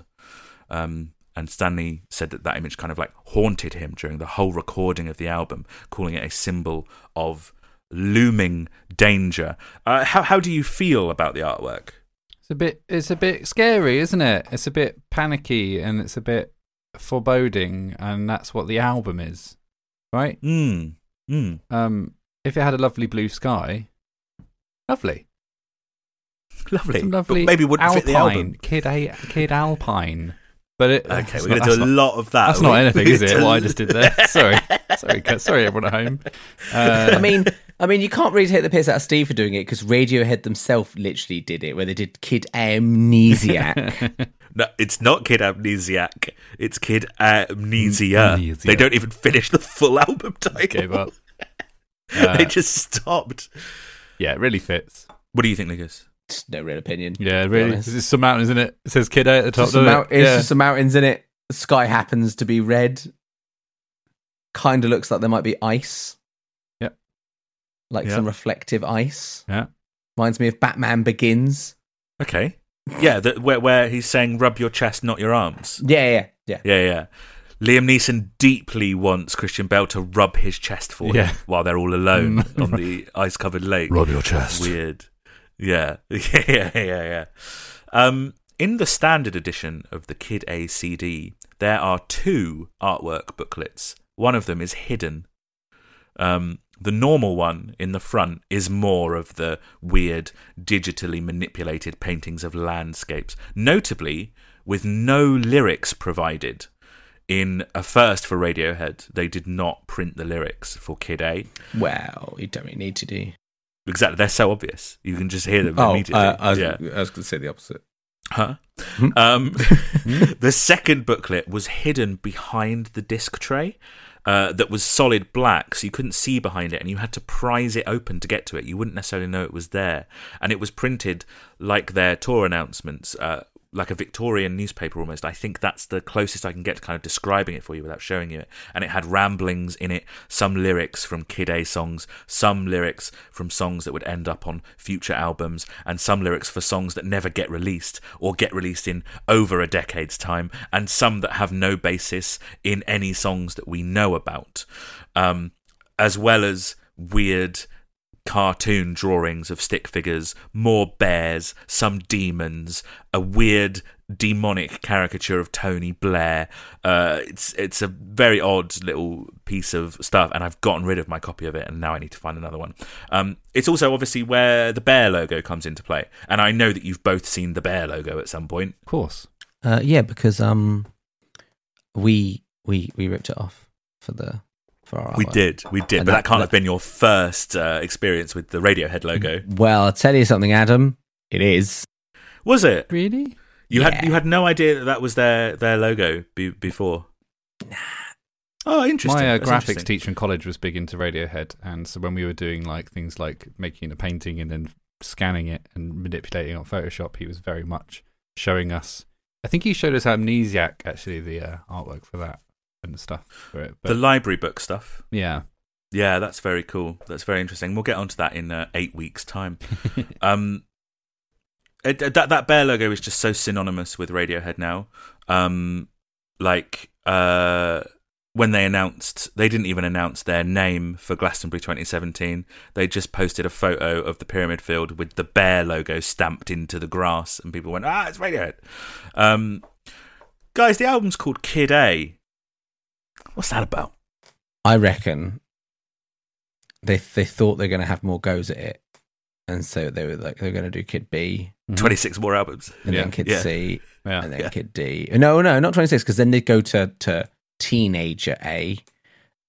Um, and Stanley said that that image kind of like haunted him during the whole recording of the album, calling it a symbol of looming danger. Uh, how how do you feel about the artwork? It's a bit. It's a bit scary, isn't it? It's a bit panicky and it's a bit foreboding, and that's what the album is, right? Mm. Mm. Um, if it had a lovely blue sky, lovely, Lovely. Some lovely but maybe wouldn't Alpine, fit the album. Kid a Kid Alpine. But it, Okay, we're going to do a not- lot of that. That's are not we? anything, is it? gonna What I just did there. Sorry, sorry, sorry, everyone at home. Uh, I mean, I mean, you can't really take the piss out of Steve for doing it because Radiohead themselves literally did it, where they did Kid Amnesiac. No, it's not Kid Amnesiac. It's Kid Amnesia. Amnesia. They don't even finish the full album title. gave up. they Uh, just stopped. Yeah, it really fits. What do you think, Lucas? Just no real opinion. Yeah, really. There's some mountains in it. It says Kid at the top. Just some doesn't mount- it? it's Yeah. just some mountains in it. The sky happens to be red. Kind of looks like there might be ice. Yep. Like Yeah. some reflective ice. Yeah. Reminds me of Batman Begins. Okay. Yeah, the, where, where he's saying, rub your chest, not your arms. Yeah, yeah, yeah. Yeah, yeah. Liam Neeson deeply wants Christian Bale to rub his chest for Yeah. him while they're all alone Mm. on the ice covered lake. Rub your chest. Weird. Yeah. yeah, yeah, yeah, yeah. Um, in the standard edition of the Kid A CD, there are two artwork booklets. One of them is hidden. Um, the normal one in the front is more of the weird, digitally manipulated paintings of landscapes, notably with no lyrics provided in a first for Radiohead, they did not print the lyrics for Kid A. Well, you don't really need to do. Exactly, they're so obvious. You can just hear them Oh, immediately. uh, I was, yeah. I was going to say the opposite. Huh? Hmm? Um, the second booklet was hidden behind the disc tray. Uh, that was solid black, so you couldn't see behind it, and you had to prise it open to get to it. You wouldn't necessarily know it was there, and it was printed like their tour announcements, uh, like a Victorian newspaper almost. I think that's the closest I can get to kind of describing it for you without showing you it. And it had ramblings in it, some lyrics from Kid A songs, some lyrics from songs that would end up on future albums, and some lyrics for songs that never get released or get released in over a decade's time, and some that have no basis in any songs that we know about, um, as well as weird cartoon drawings of stick figures, more bears, some demons, a weird demonic caricature of Tony Blair. Uh, it's it's a very odd little piece of stuff, and I've gotten rid of my copy of it, and now I need to find another one. Um, it's also obviously where the bear logo comes into play, and I know that you've both seen the bear logo at some point. Of course. Uh, yeah, because um, we we we ripped it off for the for our We artwork. did, we did, And but that- that can't that- have been your first uh, experience with the Radiohead logo, Well, I'll tell you something, Adam. It is. was it? Really? You Yeah. had you had no idea that that was their their logo be, before. Nah. Oh, interesting. My uh, graphics interesting. teacher in college was big into Radiohead, and so when we were doing like things like making a painting and then scanning it and manipulating it on Photoshop, he was very much showing us. I think he showed us Amnesiac actually, the uh, artwork for that and stuff for it. the library book stuff. yeah, Yeah, that's very cool. That's very interesting. We'll get onto that in uh, eight weeks' time. um, it, that that bear logo is just so synonymous with Radiohead now. Um, like uh, when they announced, they didn't even announce their name for Glastonbury 2017. They just posted a photo of the pyramid field with the bear logo stamped into the grass, and people went, "Ah, it's Radiohead." Um, guys, the album's called Kid A. What's that about? I reckon they they thought they're going to have more goes at it, and so they were like they're going to do Kid B Mhm. 26 more albums. and Yeah, then Kid yeah. C yeah. and then yeah. Kid D. No, no, not twenty six because then they go to to Teenager A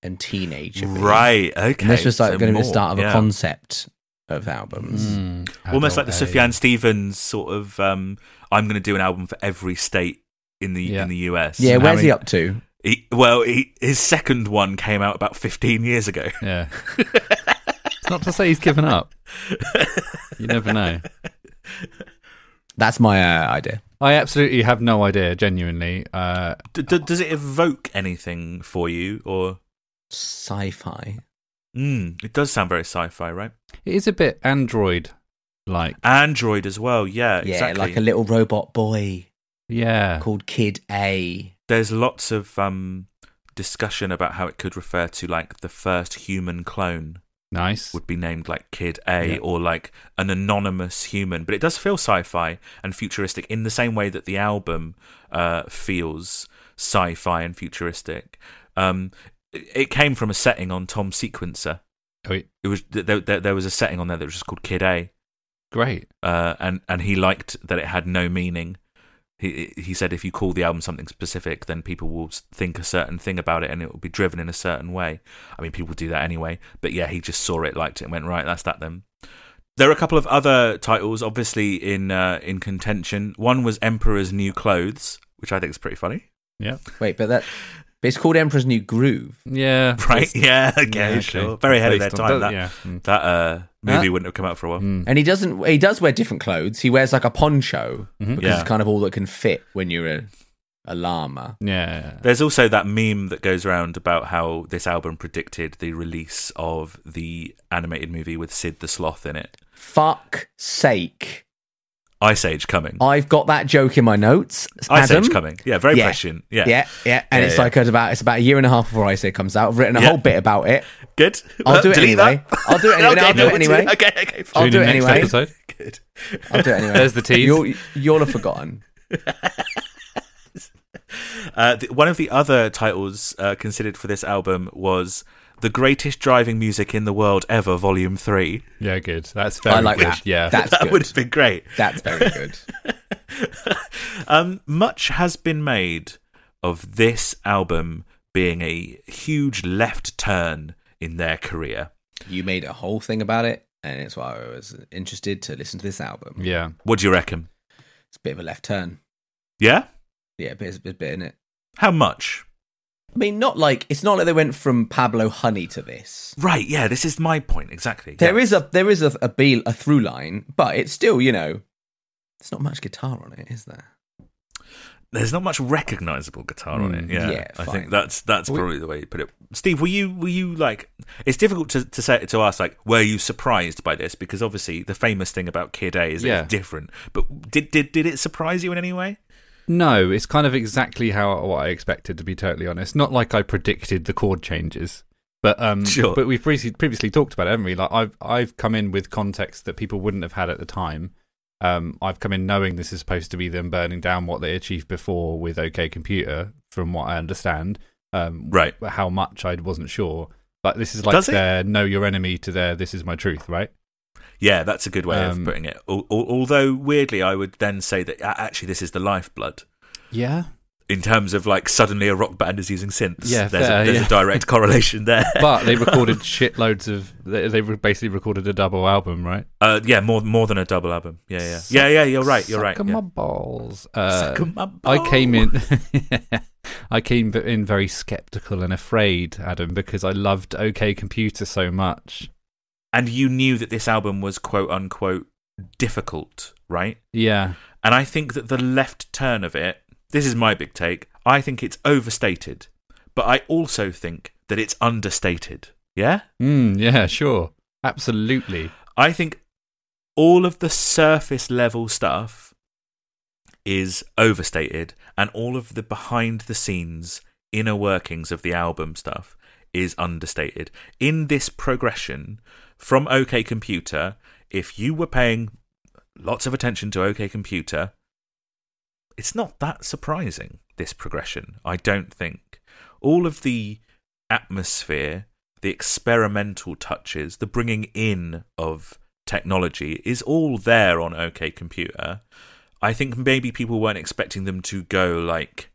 and Teenager B. Right. Okay. And this was like so going to be the more, start of yeah. a concept of albums. Mm, Almost like the adult Sufjan Stevens sort of. Um, I'm going to do an album for every state in the Yeah. in the US. Yeah, And where's how he up to? He, well, he, his second one came out about 15 years ago. Yeah. it's not to say he's given up. You never know. That's my uh, idea. I absolutely have no idea, genuinely. Uh, D- d- does it evoke anything for you, or Sci-fi. mm, it does sound very sci-fi, right? it is a bit Android like. Android as well. Yeah, Yeah, exactly. like a little robot boy Yeah. called Kid A. There's lots of um, discussion about how it could refer to like the first human clone Nice. would be named like Kid A Yeah. or like an anonymous human, but it does feel sci-fi and futuristic in the same way that the album uh, feels sci-fi and futuristic. Um, it came from a setting on Tom Sequencer. Oh, wait, It was there, there, there was a setting on there that was just called Kid A, great. uh, and and he liked that it had no meaning. He he said if you call the album something specific, then people will think a certain thing about it, and it will be driven in a certain way. I mean, people do that anyway, but yeah, he just saw it, liked it, and went right. That's that then. There are a couple of other titles, obviously in uh, in contention. One was Emperor's New Clothes, which I think is pretty funny. Yeah. Wait, but that but it's called Emperor's New Groove. Yeah. Right? Yeah. Okay. Yeah, okay. Sure. Very ahead of their time. That yeah. Mm. that uh, movie Huh? wouldn't have come out for a while. Mm. And he doesn't he does wear different clothes. He wears like a poncho Mhm. because Yeah. it's kind of all that can fit when you're a, a llama. Yeah. There's also that meme that goes around about how this album predicted the release of the animated movie with Sid the Sloth in it. Fuck sake. Ice Age coming. I've got that joke in my notes. Ice Adam. Age coming. Yeah, very Yeah. prescient. Yeah. Yeah, yeah. And Yeah, it's yeah. like at about it's about a year and a half before Ice Age comes out. I've written a Yeah. whole bit about it. Good. I'll Well, do it anyway. that. I'll do it anyway. okay, I'll do no, it anyway. Okay, okay, fine. I'll Tune do it next anyway. episode. Good. I'll do it anyway. There's the tease. You'll, you'll have forgotten. Uh, the, one of the other titles uh, considered for this album was The Greatest Driving Music in the World Ever, Volume 3. Yeah, good. That's very I like good. that. Yeah. That's that good. would have been great. That's very good. Um, much has been made of this album being a huge left turn in their career. You made a whole thing about it, and it's why I was interested to listen to this album. Yeah. What do you reckon? It's a bit of a left turn. Yeah? Yeah, a bit, a bit in it. How much? I mean, not like it's not like they went from Pablo Honey to this. Right, yeah, this is my point exactly. There yeah. is a there is a a, be- a through line, but it's still you know, there's not much guitar on it, is there? there's not much recognizable guitar on it. Mm, Yeah, yeah, I think that's that's We- probably the way you put it. Steve, were you were you like? It's difficult to to say to ask like, were you surprised by this? Because obviously the famous thing about Kid A is Yeah. it's different. But did did did it surprise you in any way? No, it's kind of exactly how what I expected to be totally honest. Not like I predicted the chord changes, but um, Sure. but we've previously previously talked about it, haven't we? Like I've I've come in with context that people wouldn't have had at the time. Um, I've come in knowing this is supposed to be them burning down what they achieved before with OK Computer, from what I understand. Um, Right. how much I wasn't sure. But this is like Does it? their know your enemy to their this is my truth, right? Yeah, that's a good way Um, of putting it. Al- al- although weirdly, I would then say that actually this is the lifeblood. Yeah. In terms of like suddenly a rock band is using synths, Yeah, there's, fair, a, there's yeah. a direct correlation there. But they recorded shitloads of. They, they basically recorded a double album, right? uh, yeah, more more than a double album. Yeah, yeah, yeah, yeah. You're right. You're right. Suck yeah. my balls. Uh, Suck my I came in. I came in very skeptical and afraid, Adam, because I loved OK Computer so much. And you knew that this album was quote unquote difficult, right? Yeah, And I think that the left turn of it, this is my big take, I think it's overstated, but I also think that it's understated. Yeah? mm, yeah, sure, absolutely. I think all of the surface level stuff is overstated, and all of the behind the scenes inner workings of the album stuff is understated. In this progression from OK Computer, if you were paying lots of attention to OK Computer, it's not that surprising, this progression, I don't think. All of the atmosphere, the experimental touches, the bringing in of technology is all there on OK Computer. I think maybe people weren't expecting them to go like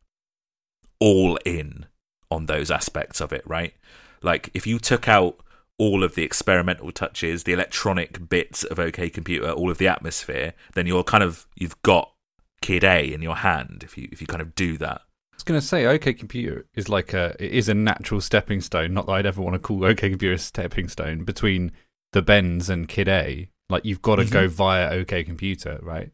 all in on those aspects of it, right? Like if you took out all of the experimental touches, the electronic bits of OK Computer, all of the atmosphere, then you're kind of you've got Kid A in your hand if you if you kind of do that. I was going to say OK Computer is like a it is a natural stepping stone. Not that I'd ever want to call OK Computer a stepping stone between the Bends and Kid A. Like you've got to Mhm. go via OK Computer, right?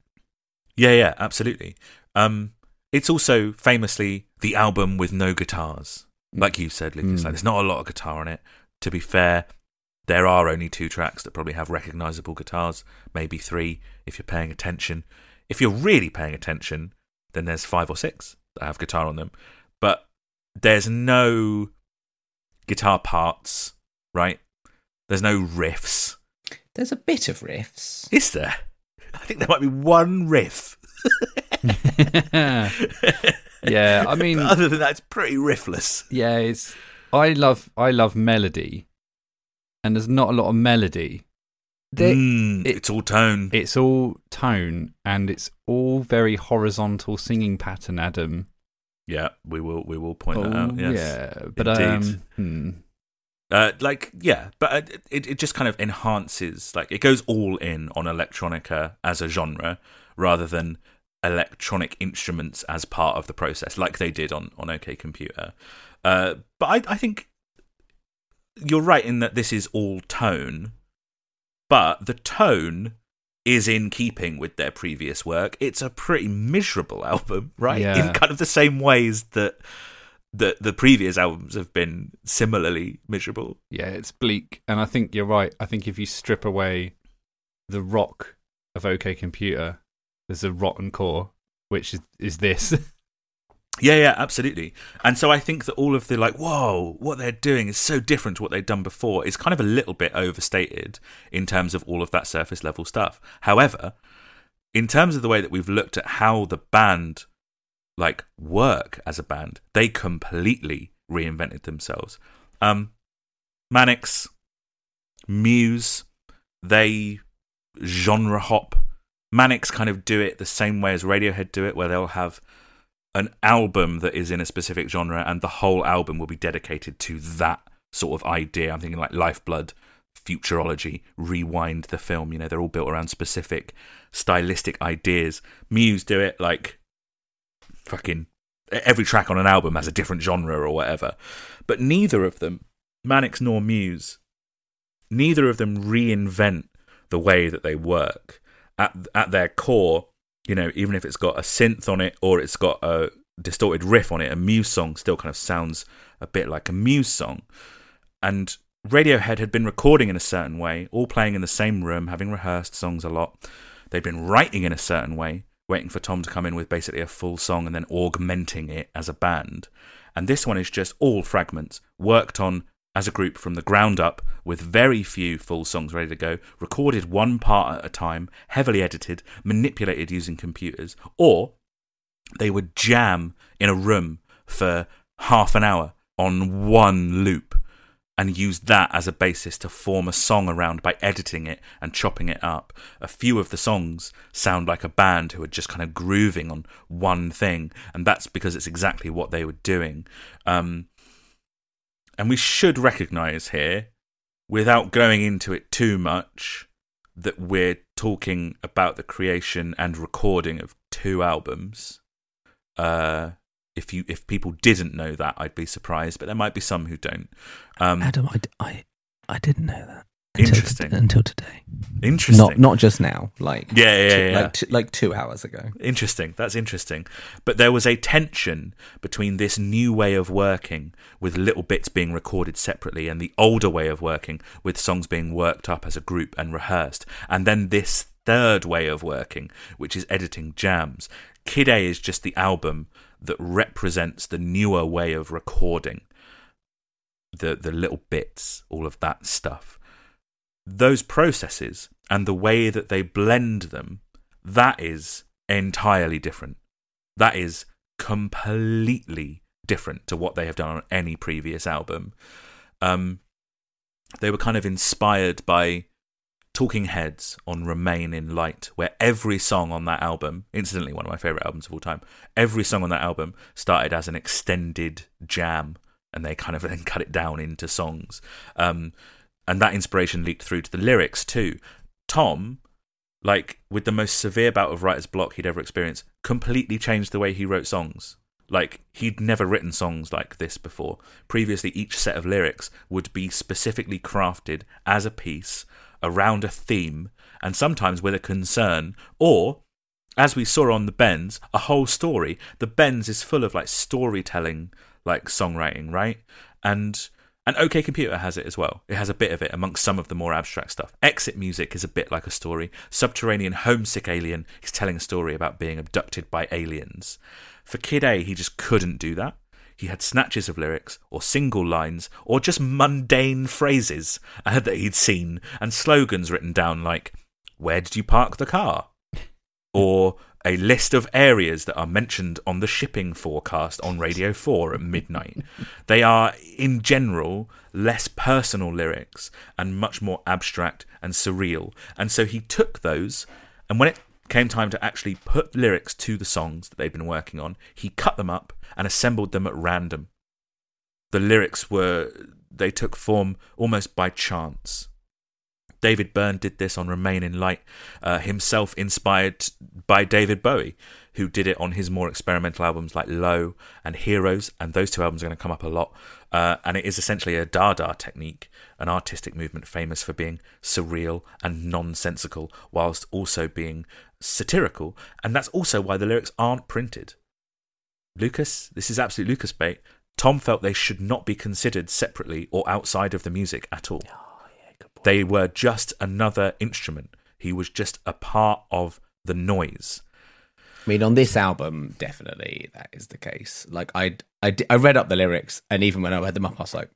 Yeah, yeah, absolutely. Um, it's also famously the album with no guitars, like you said, Lucas. Mm. Like, there's not a lot of guitar on it. To be fair, there are only two tracks that probably have recognizable guitars, maybe three if you're paying attention. If you're really paying attention, then there's five or six that have guitar on them. But there's no guitar parts, right? There's no riffs. There's a bit of riffs. Is there? I think there might be one riff. yeah, I mean, other than that, it's pretty riffless. yeah, it's I love I love melody, and there's not a lot of melody. There, Mm, it- it's all tone. It's all tone, and it's all very horizontal singing pattern, Adam. yeah, we will we will point that out. Yes. Oh, yeah, but Indeed. um, hmm. Uh, like yeah, but it it just kind of enhances. Like it goes all in on electronica as a genre rather than electronic instruments as part of the process, like they did on on OK Computer. Uh, but I I think you're right in that this is all tone, but the tone is in keeping with their previous work. It's a pretty miserable album, right? Yeah. In kind of the same ways that the the previous albums have been similarly miserable. yeah, it's bleak, and I think you're right. I think if you strip away the rock of OK Computer, there's a rotten core, which is is this. Yeah, yeah, absolutely. And so I think that all of the like, whoa, what they're doing is so different to what they'd done before. It's kind of a little bit overstated in terms of all of that surface level stuff. However, in terms of the way that we've looked at how the band like work as a band, they completely reinvented themselves. Um Manics, Muse, they genre hop. Manics kind of do it the same way as Radiohead do it, where they'll have an album that is in a specific genre, and the whole album will be dedicated to that sort of idea. I'm thinking like Lifeblood, Futurology, Rewind the film. You know, they're all built around specific stylistic ideas. Muse do it like fucking every track on an album has a different genre or whatever. But neither of them, Manics nor Muse, neither of them reinvent the way that they work. At at their core, you know, even if it's got a synth on it or it's got a distorted riff on it, a Muse song still kind of sounds a bit like a Muse song. And Radiohead had been recording in a certain way, all playing in the same room, having rehearsed songs a lot. They'd been writing in a certain way, waiting for Tom to come in with basically a full song and then augmenting it as a band. And this one is just all fragments, worked on as a group from the ground up with very few full songs ready to go, recorded one part at a time, heavily edited, manipulated using computers, or they would jam in a room for half an hour on one loop and use that as a basis to form a song around by editing it and chopping it up. A few of the songs sound like a band who are just kind of grooving on one thing, and that's because it's exactly what they were doing. Um, and we should recognize here, without going into it too much, that we're talking about the creation and recording of two albums. Uh, if you if people didn't know that, I'd be surprised, but there might be some who don't. Um, Adam, I, I, I didn't know that. Until Interesting. t- until today. interesting. Not not just now. Like Yeah, yeah, two, yeah. Like t- like two hours ago. Interesting. That's interesting. But there was a tension between this new way of working with little bits being recorded separately and the older way of working with songs being worked up as a group and rehearsed. And then this third way of working, which is editing jams. Kid A is just the album that represents the newer way of recording. The the little bits, all of that stuff. Those processes and the way that they blend them that is entirely different. That is completely different to what they have done on any previous album. Um, they were kind of inspired by Talking Heads on Remain in Light, where every song on that album, incidentally, one of my favorite albums of all time, every song on that album started as an extended jam, and they kind of then cut it down into songs. Um, and that inspiration leaked through to the lyrics too. Tom like with the most severe bout of writer's block he'd ever experienced, completely changed the way he wrote songs. Like he'd never written songs like this before. Previously, each set of lyrics would be specifically crafted as a piece around a theme, and sometimes with a concern, or as we saw on the Bends, a whole story. The Bends is full of like storytelling, like songwriting, right? And and OK Computer has it as well. It has a bit of it amongst some of the more abstract stuff. Exit Music is a bit like a story. Subterranean Homesick Alien is telling a story about being abducted by aliens. For Kid A, he just couldn't do that. He had snatches of lyrics, or single lines, or just mundane phrases uh, that he'd seen, and slogans written down like, Where did you park the car? Or a list of areas that are mentioned on the shipping forecast on Radio 4 at midnight. they are, in general, less personal lyrics and much more abstract and surreal. And so he took those, and when it came time to actually put lyrics to the songs that they'd been working on, he cut them up and assembled them at random. The lyrics were, they took form almost by chance. David Byrne did this on Remain in Light, uh, himself inspired by David Bowie, who did it on his more experimental albums like Low and Heroes, and those two albums are going to come up a lot. Uh, and it is essentially a Dada technique, an artistic movement famous for being surreal and nonsensical, whilst also being satirical. And that's also why the lyrics aren't printed. Lucas, this is absolute Lucas bait. Tom felt they should not be considered separately or outside of the music at all. They were just another instrument. He was just a part of the noise. I mean, on this album, definitely that is the case. Like, I, I, I read up the lyrics, and even when I read them up, I was like,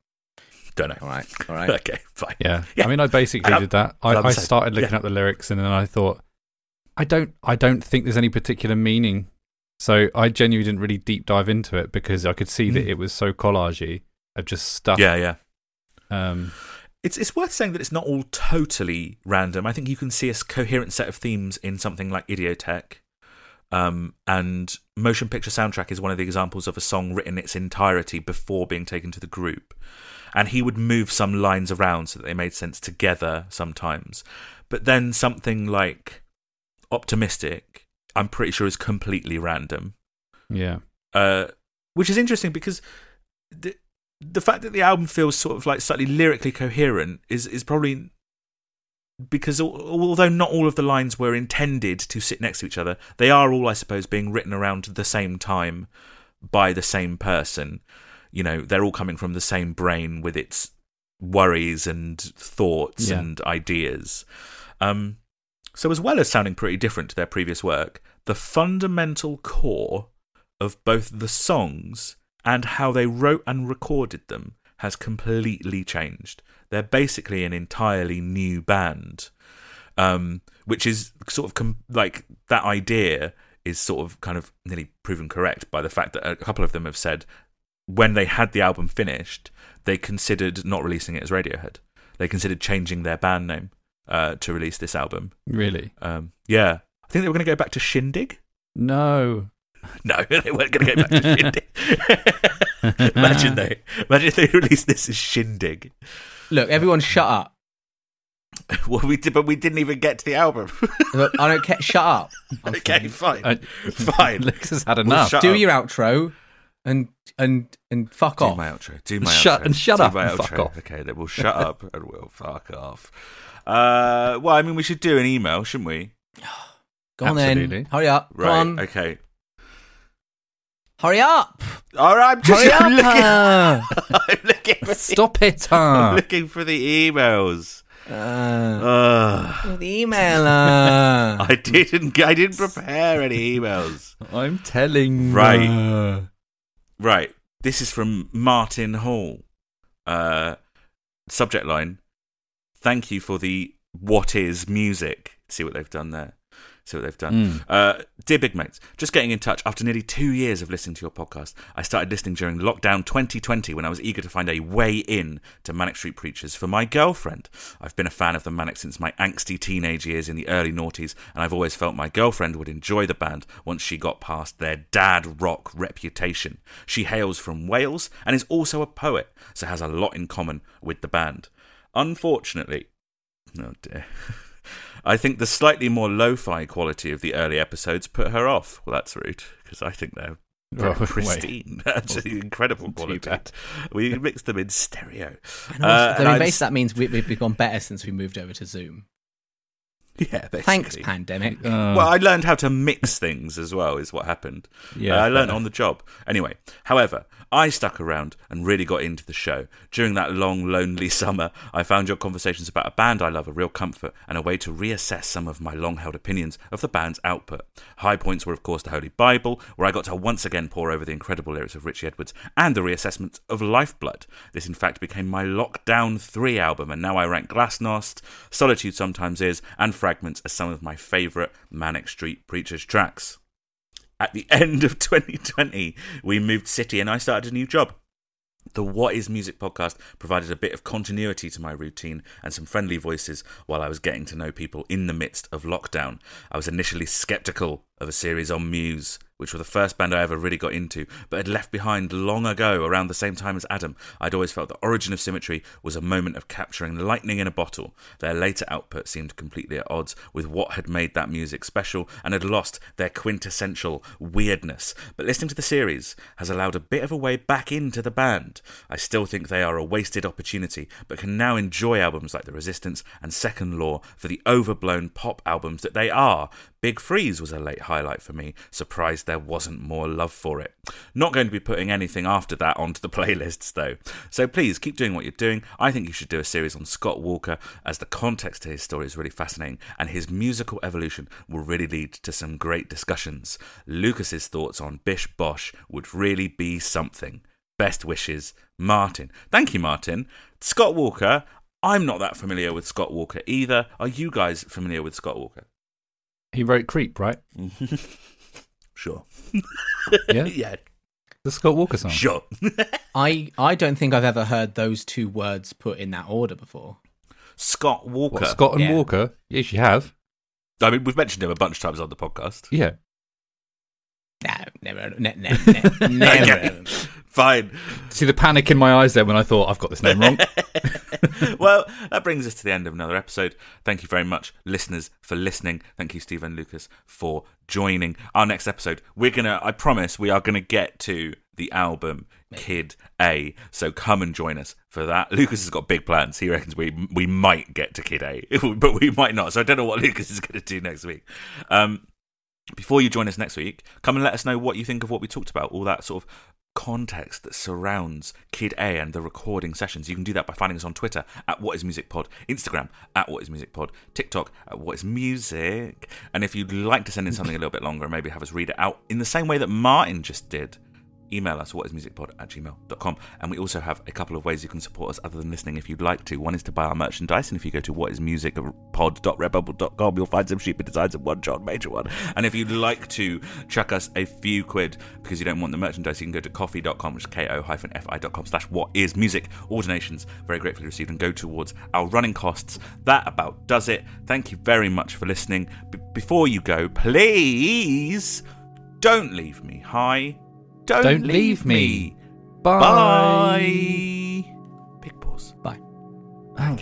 Don't know. all right, all right. Okay, fine. Yeah. Yeah. I mean, I basically I'm- did that. I, I'm I the same. started looking Yeah. up the lyrics, and then I thought, I don't, I don't think there's any particular meaning. So I genuinely didn't really deep dive into it because I could see that Mm. it was so collagey of just stuff. Yeah, yeah. Um, It's it's worth saying that it's not all totally random. I think you can see a coherent set of themes in something like Idioteque. Um, and motion picture soundtrack is one of the examples of a song written its entirety before being taken to the group. And he would move some lines around so that they made sense together sometimes. But then something like Optimistic, I'm pretty sure is completely random. Yeah. Uh, which is interesting because the the fact that the album feels sort of like slightly lyrically coherent is is probably because although not all of the lines were intended to sit next to each other, they are all, I suppose, being written around the same time by the same person. You know, they're all coming from the same brain with its worries and thoughts Yeah. and ideas. Um, so, as well as sounding pretty different to their previous work, the fundamental core of both the songs and how they wrote and recorded them has completely changed. They're basically an entirely new band, um, which is sort of com- like that idea is sort of kind of nearly proven correct by the fact that a couple of them have said when they had the album finished, they considered not releasing it as Radiohead. They considered changing their band name uh, to release this album. Really? Um, yeah, I think they were going to go back to Shindig. No. No, they weren't going to go back to Shindig. imagine they, imagine if they released this as Shindig. Look, everyone, shut up. Well, we did, but we didn't even get to the album. Look, I don't care. Shut up. I'm okay, fine, I- fine. Lucas has had Well, enough. shut Do up. your outro and and and fuck Do off. my outro. Do my Shut- outro. and shut Do up my and fuck outro. off. Okay, then we'll shut up and we'll fuck off. Uh, well, I mean, we should do an email, shouldn't we? Go on Absolutely. then. Hurry up. Right. Go on. Okay. Hurry up. All right. I'm just Hurry up. I'm looking. I'm looking for the, Stop it. I'm looking for the emails. Uh, Ugh. the email. Uh. I didn't. I didn't prepare any emails. I'm telling. Right. uh, Right. This is from Martin Hall. Uh, subject line: Thank you for the what is music. See what they've done there. See what they've done. Mm. Uh, dear big mates, just getting in touch after nearly two years of listening to your podcast. I started listening during lockdown 2020 when I was eager to find a way in to Manic Street Preachers for my girlfriend. I've been a fan of the Manic since my angsty teenage years in the early noughties, and I've always felt my girlfriend would enjoy the band once she got past their dad rock reputation. She hails from Wales and is also a poet, so has a lot in common with the band. Unfortunately, oh dear. I think the slightly more lo-fi quality of the early episodes put her off. Well, that's rude because I think they're very Oh, wait. pristine, absolutely incredible quality. bad. We mixed them in stereo. And Uh, also, and I mean, basically, that means we, we've become better since we moved over to Zoom. Yeah, basically. Thanks, pandemic. Uh, Well, I learned how to mix things as well, is what happened. Yeah, Uh, I learned on the job. Anyway, however, I stuck around and really got into the show. During that long, lonely summer, I found your conversations about a band I love a real comfort and a way to reassess some of my long held opinions of the band's output. High points were, of course, the Holy Bible, where I got to once again pore over the incredible lyrics of Richie Edwards, and the reassessment of Lifeblood. This, in fact, became my Lockdown 3 album, and now I rank Glasnost, Solitude Sometimes Is, and Fragments are some of my favourite Manic Street Preachers tracks. At the end of 2020, we moved city and I started a new job. The What Is Music podcast provided a bit of continuity to my routine and some friendly voices while I was getting to know people in the midst of lockdown. I was initially skeptical of a series on Muse, which were the first band I ever really got into, but had left behind long ago around the same time as Adam. I'd always felt the Origin of Symmetry was a moment of capturing lightning in a bottle. Their later output seemed completely at odds with what had made that music special and had lost their quintessential weirdness. But listening to the series has allowed a bit of a way back into the band. I still think they are a wasted opportunity, but can now enjoy albums like The Resistance and Second Law for the overblown pop albums that they are. Big Freeze was a late highlight for me, surprised there wasn't more love for it. Not going to be putting anything after that onto the playlists though. So please keep doing what you're doing. I think you should do a series on Scott Walker as the context to his story is really fascinating and his musical evolution will really lead to some great discussions. Lucas's thoughts on Bish Bosh would really be something. Best wishes, Martin. Thank you, Martin. Scott Walker. I'm not that familiar with Scott Walker either. Are you guys familiar with Scott Walker? He wrote Creep, right? Sure. Yeah. yeah, The Scott Walker song. sure. I I don't think I've ever heard those two words put in that order before. Scott Walker. What, Scott and Yeah. Walker? Yes, you have. I mean, we've mentioned him a bunch of times on the podcast. Yeah. No, never, ne- ne- ne- never. Okay. Fine. See the panic in my eyes there when I thought I've got this name wrong. well, that brings us to the end of another episode. Thank you very much, listeners, for listening. Thank you, Steve and Lucas, for joining. Our next episode, we're gonna. I promise, we are gonna get to the album Kid A. So come and join us for that. Lucas has got big plans. He reckons we we might get to Kid A, but we might not. So I don't know what Lucas is going to do next week. Um, before you join us next week, come and let us know what you think of what we talked about. All that sort of context that surrounds Kid A and the recording sessions. You can do that by finding us on Twitter at What Is Music Pod, Instagram at What Is Music Pod, TikTok at What Is Music. And if you'd like to send in something a little bit longer and maybe have us read it out in the same way that Martin just did, email us whatismusicpod at gmail.com and we also have a couple of ways you can support us other than listening if you'd like to. One is to buy our merchandise and if you go to whatismusicpod.redbubble.com you'll find some stupid designs of one shot major one. And if you'd like to chuck us a few quid because you don't want the merchandise you can go to coffee.com which is ko-fi.com slash what is music all donations very gratefully received and go towards our running costs. That about does it. Thank you very much for listening. B- before you go please don't leave me high don't, Don't leave, leave me. me. Bye. Bye. Big pause. Bye. Oh.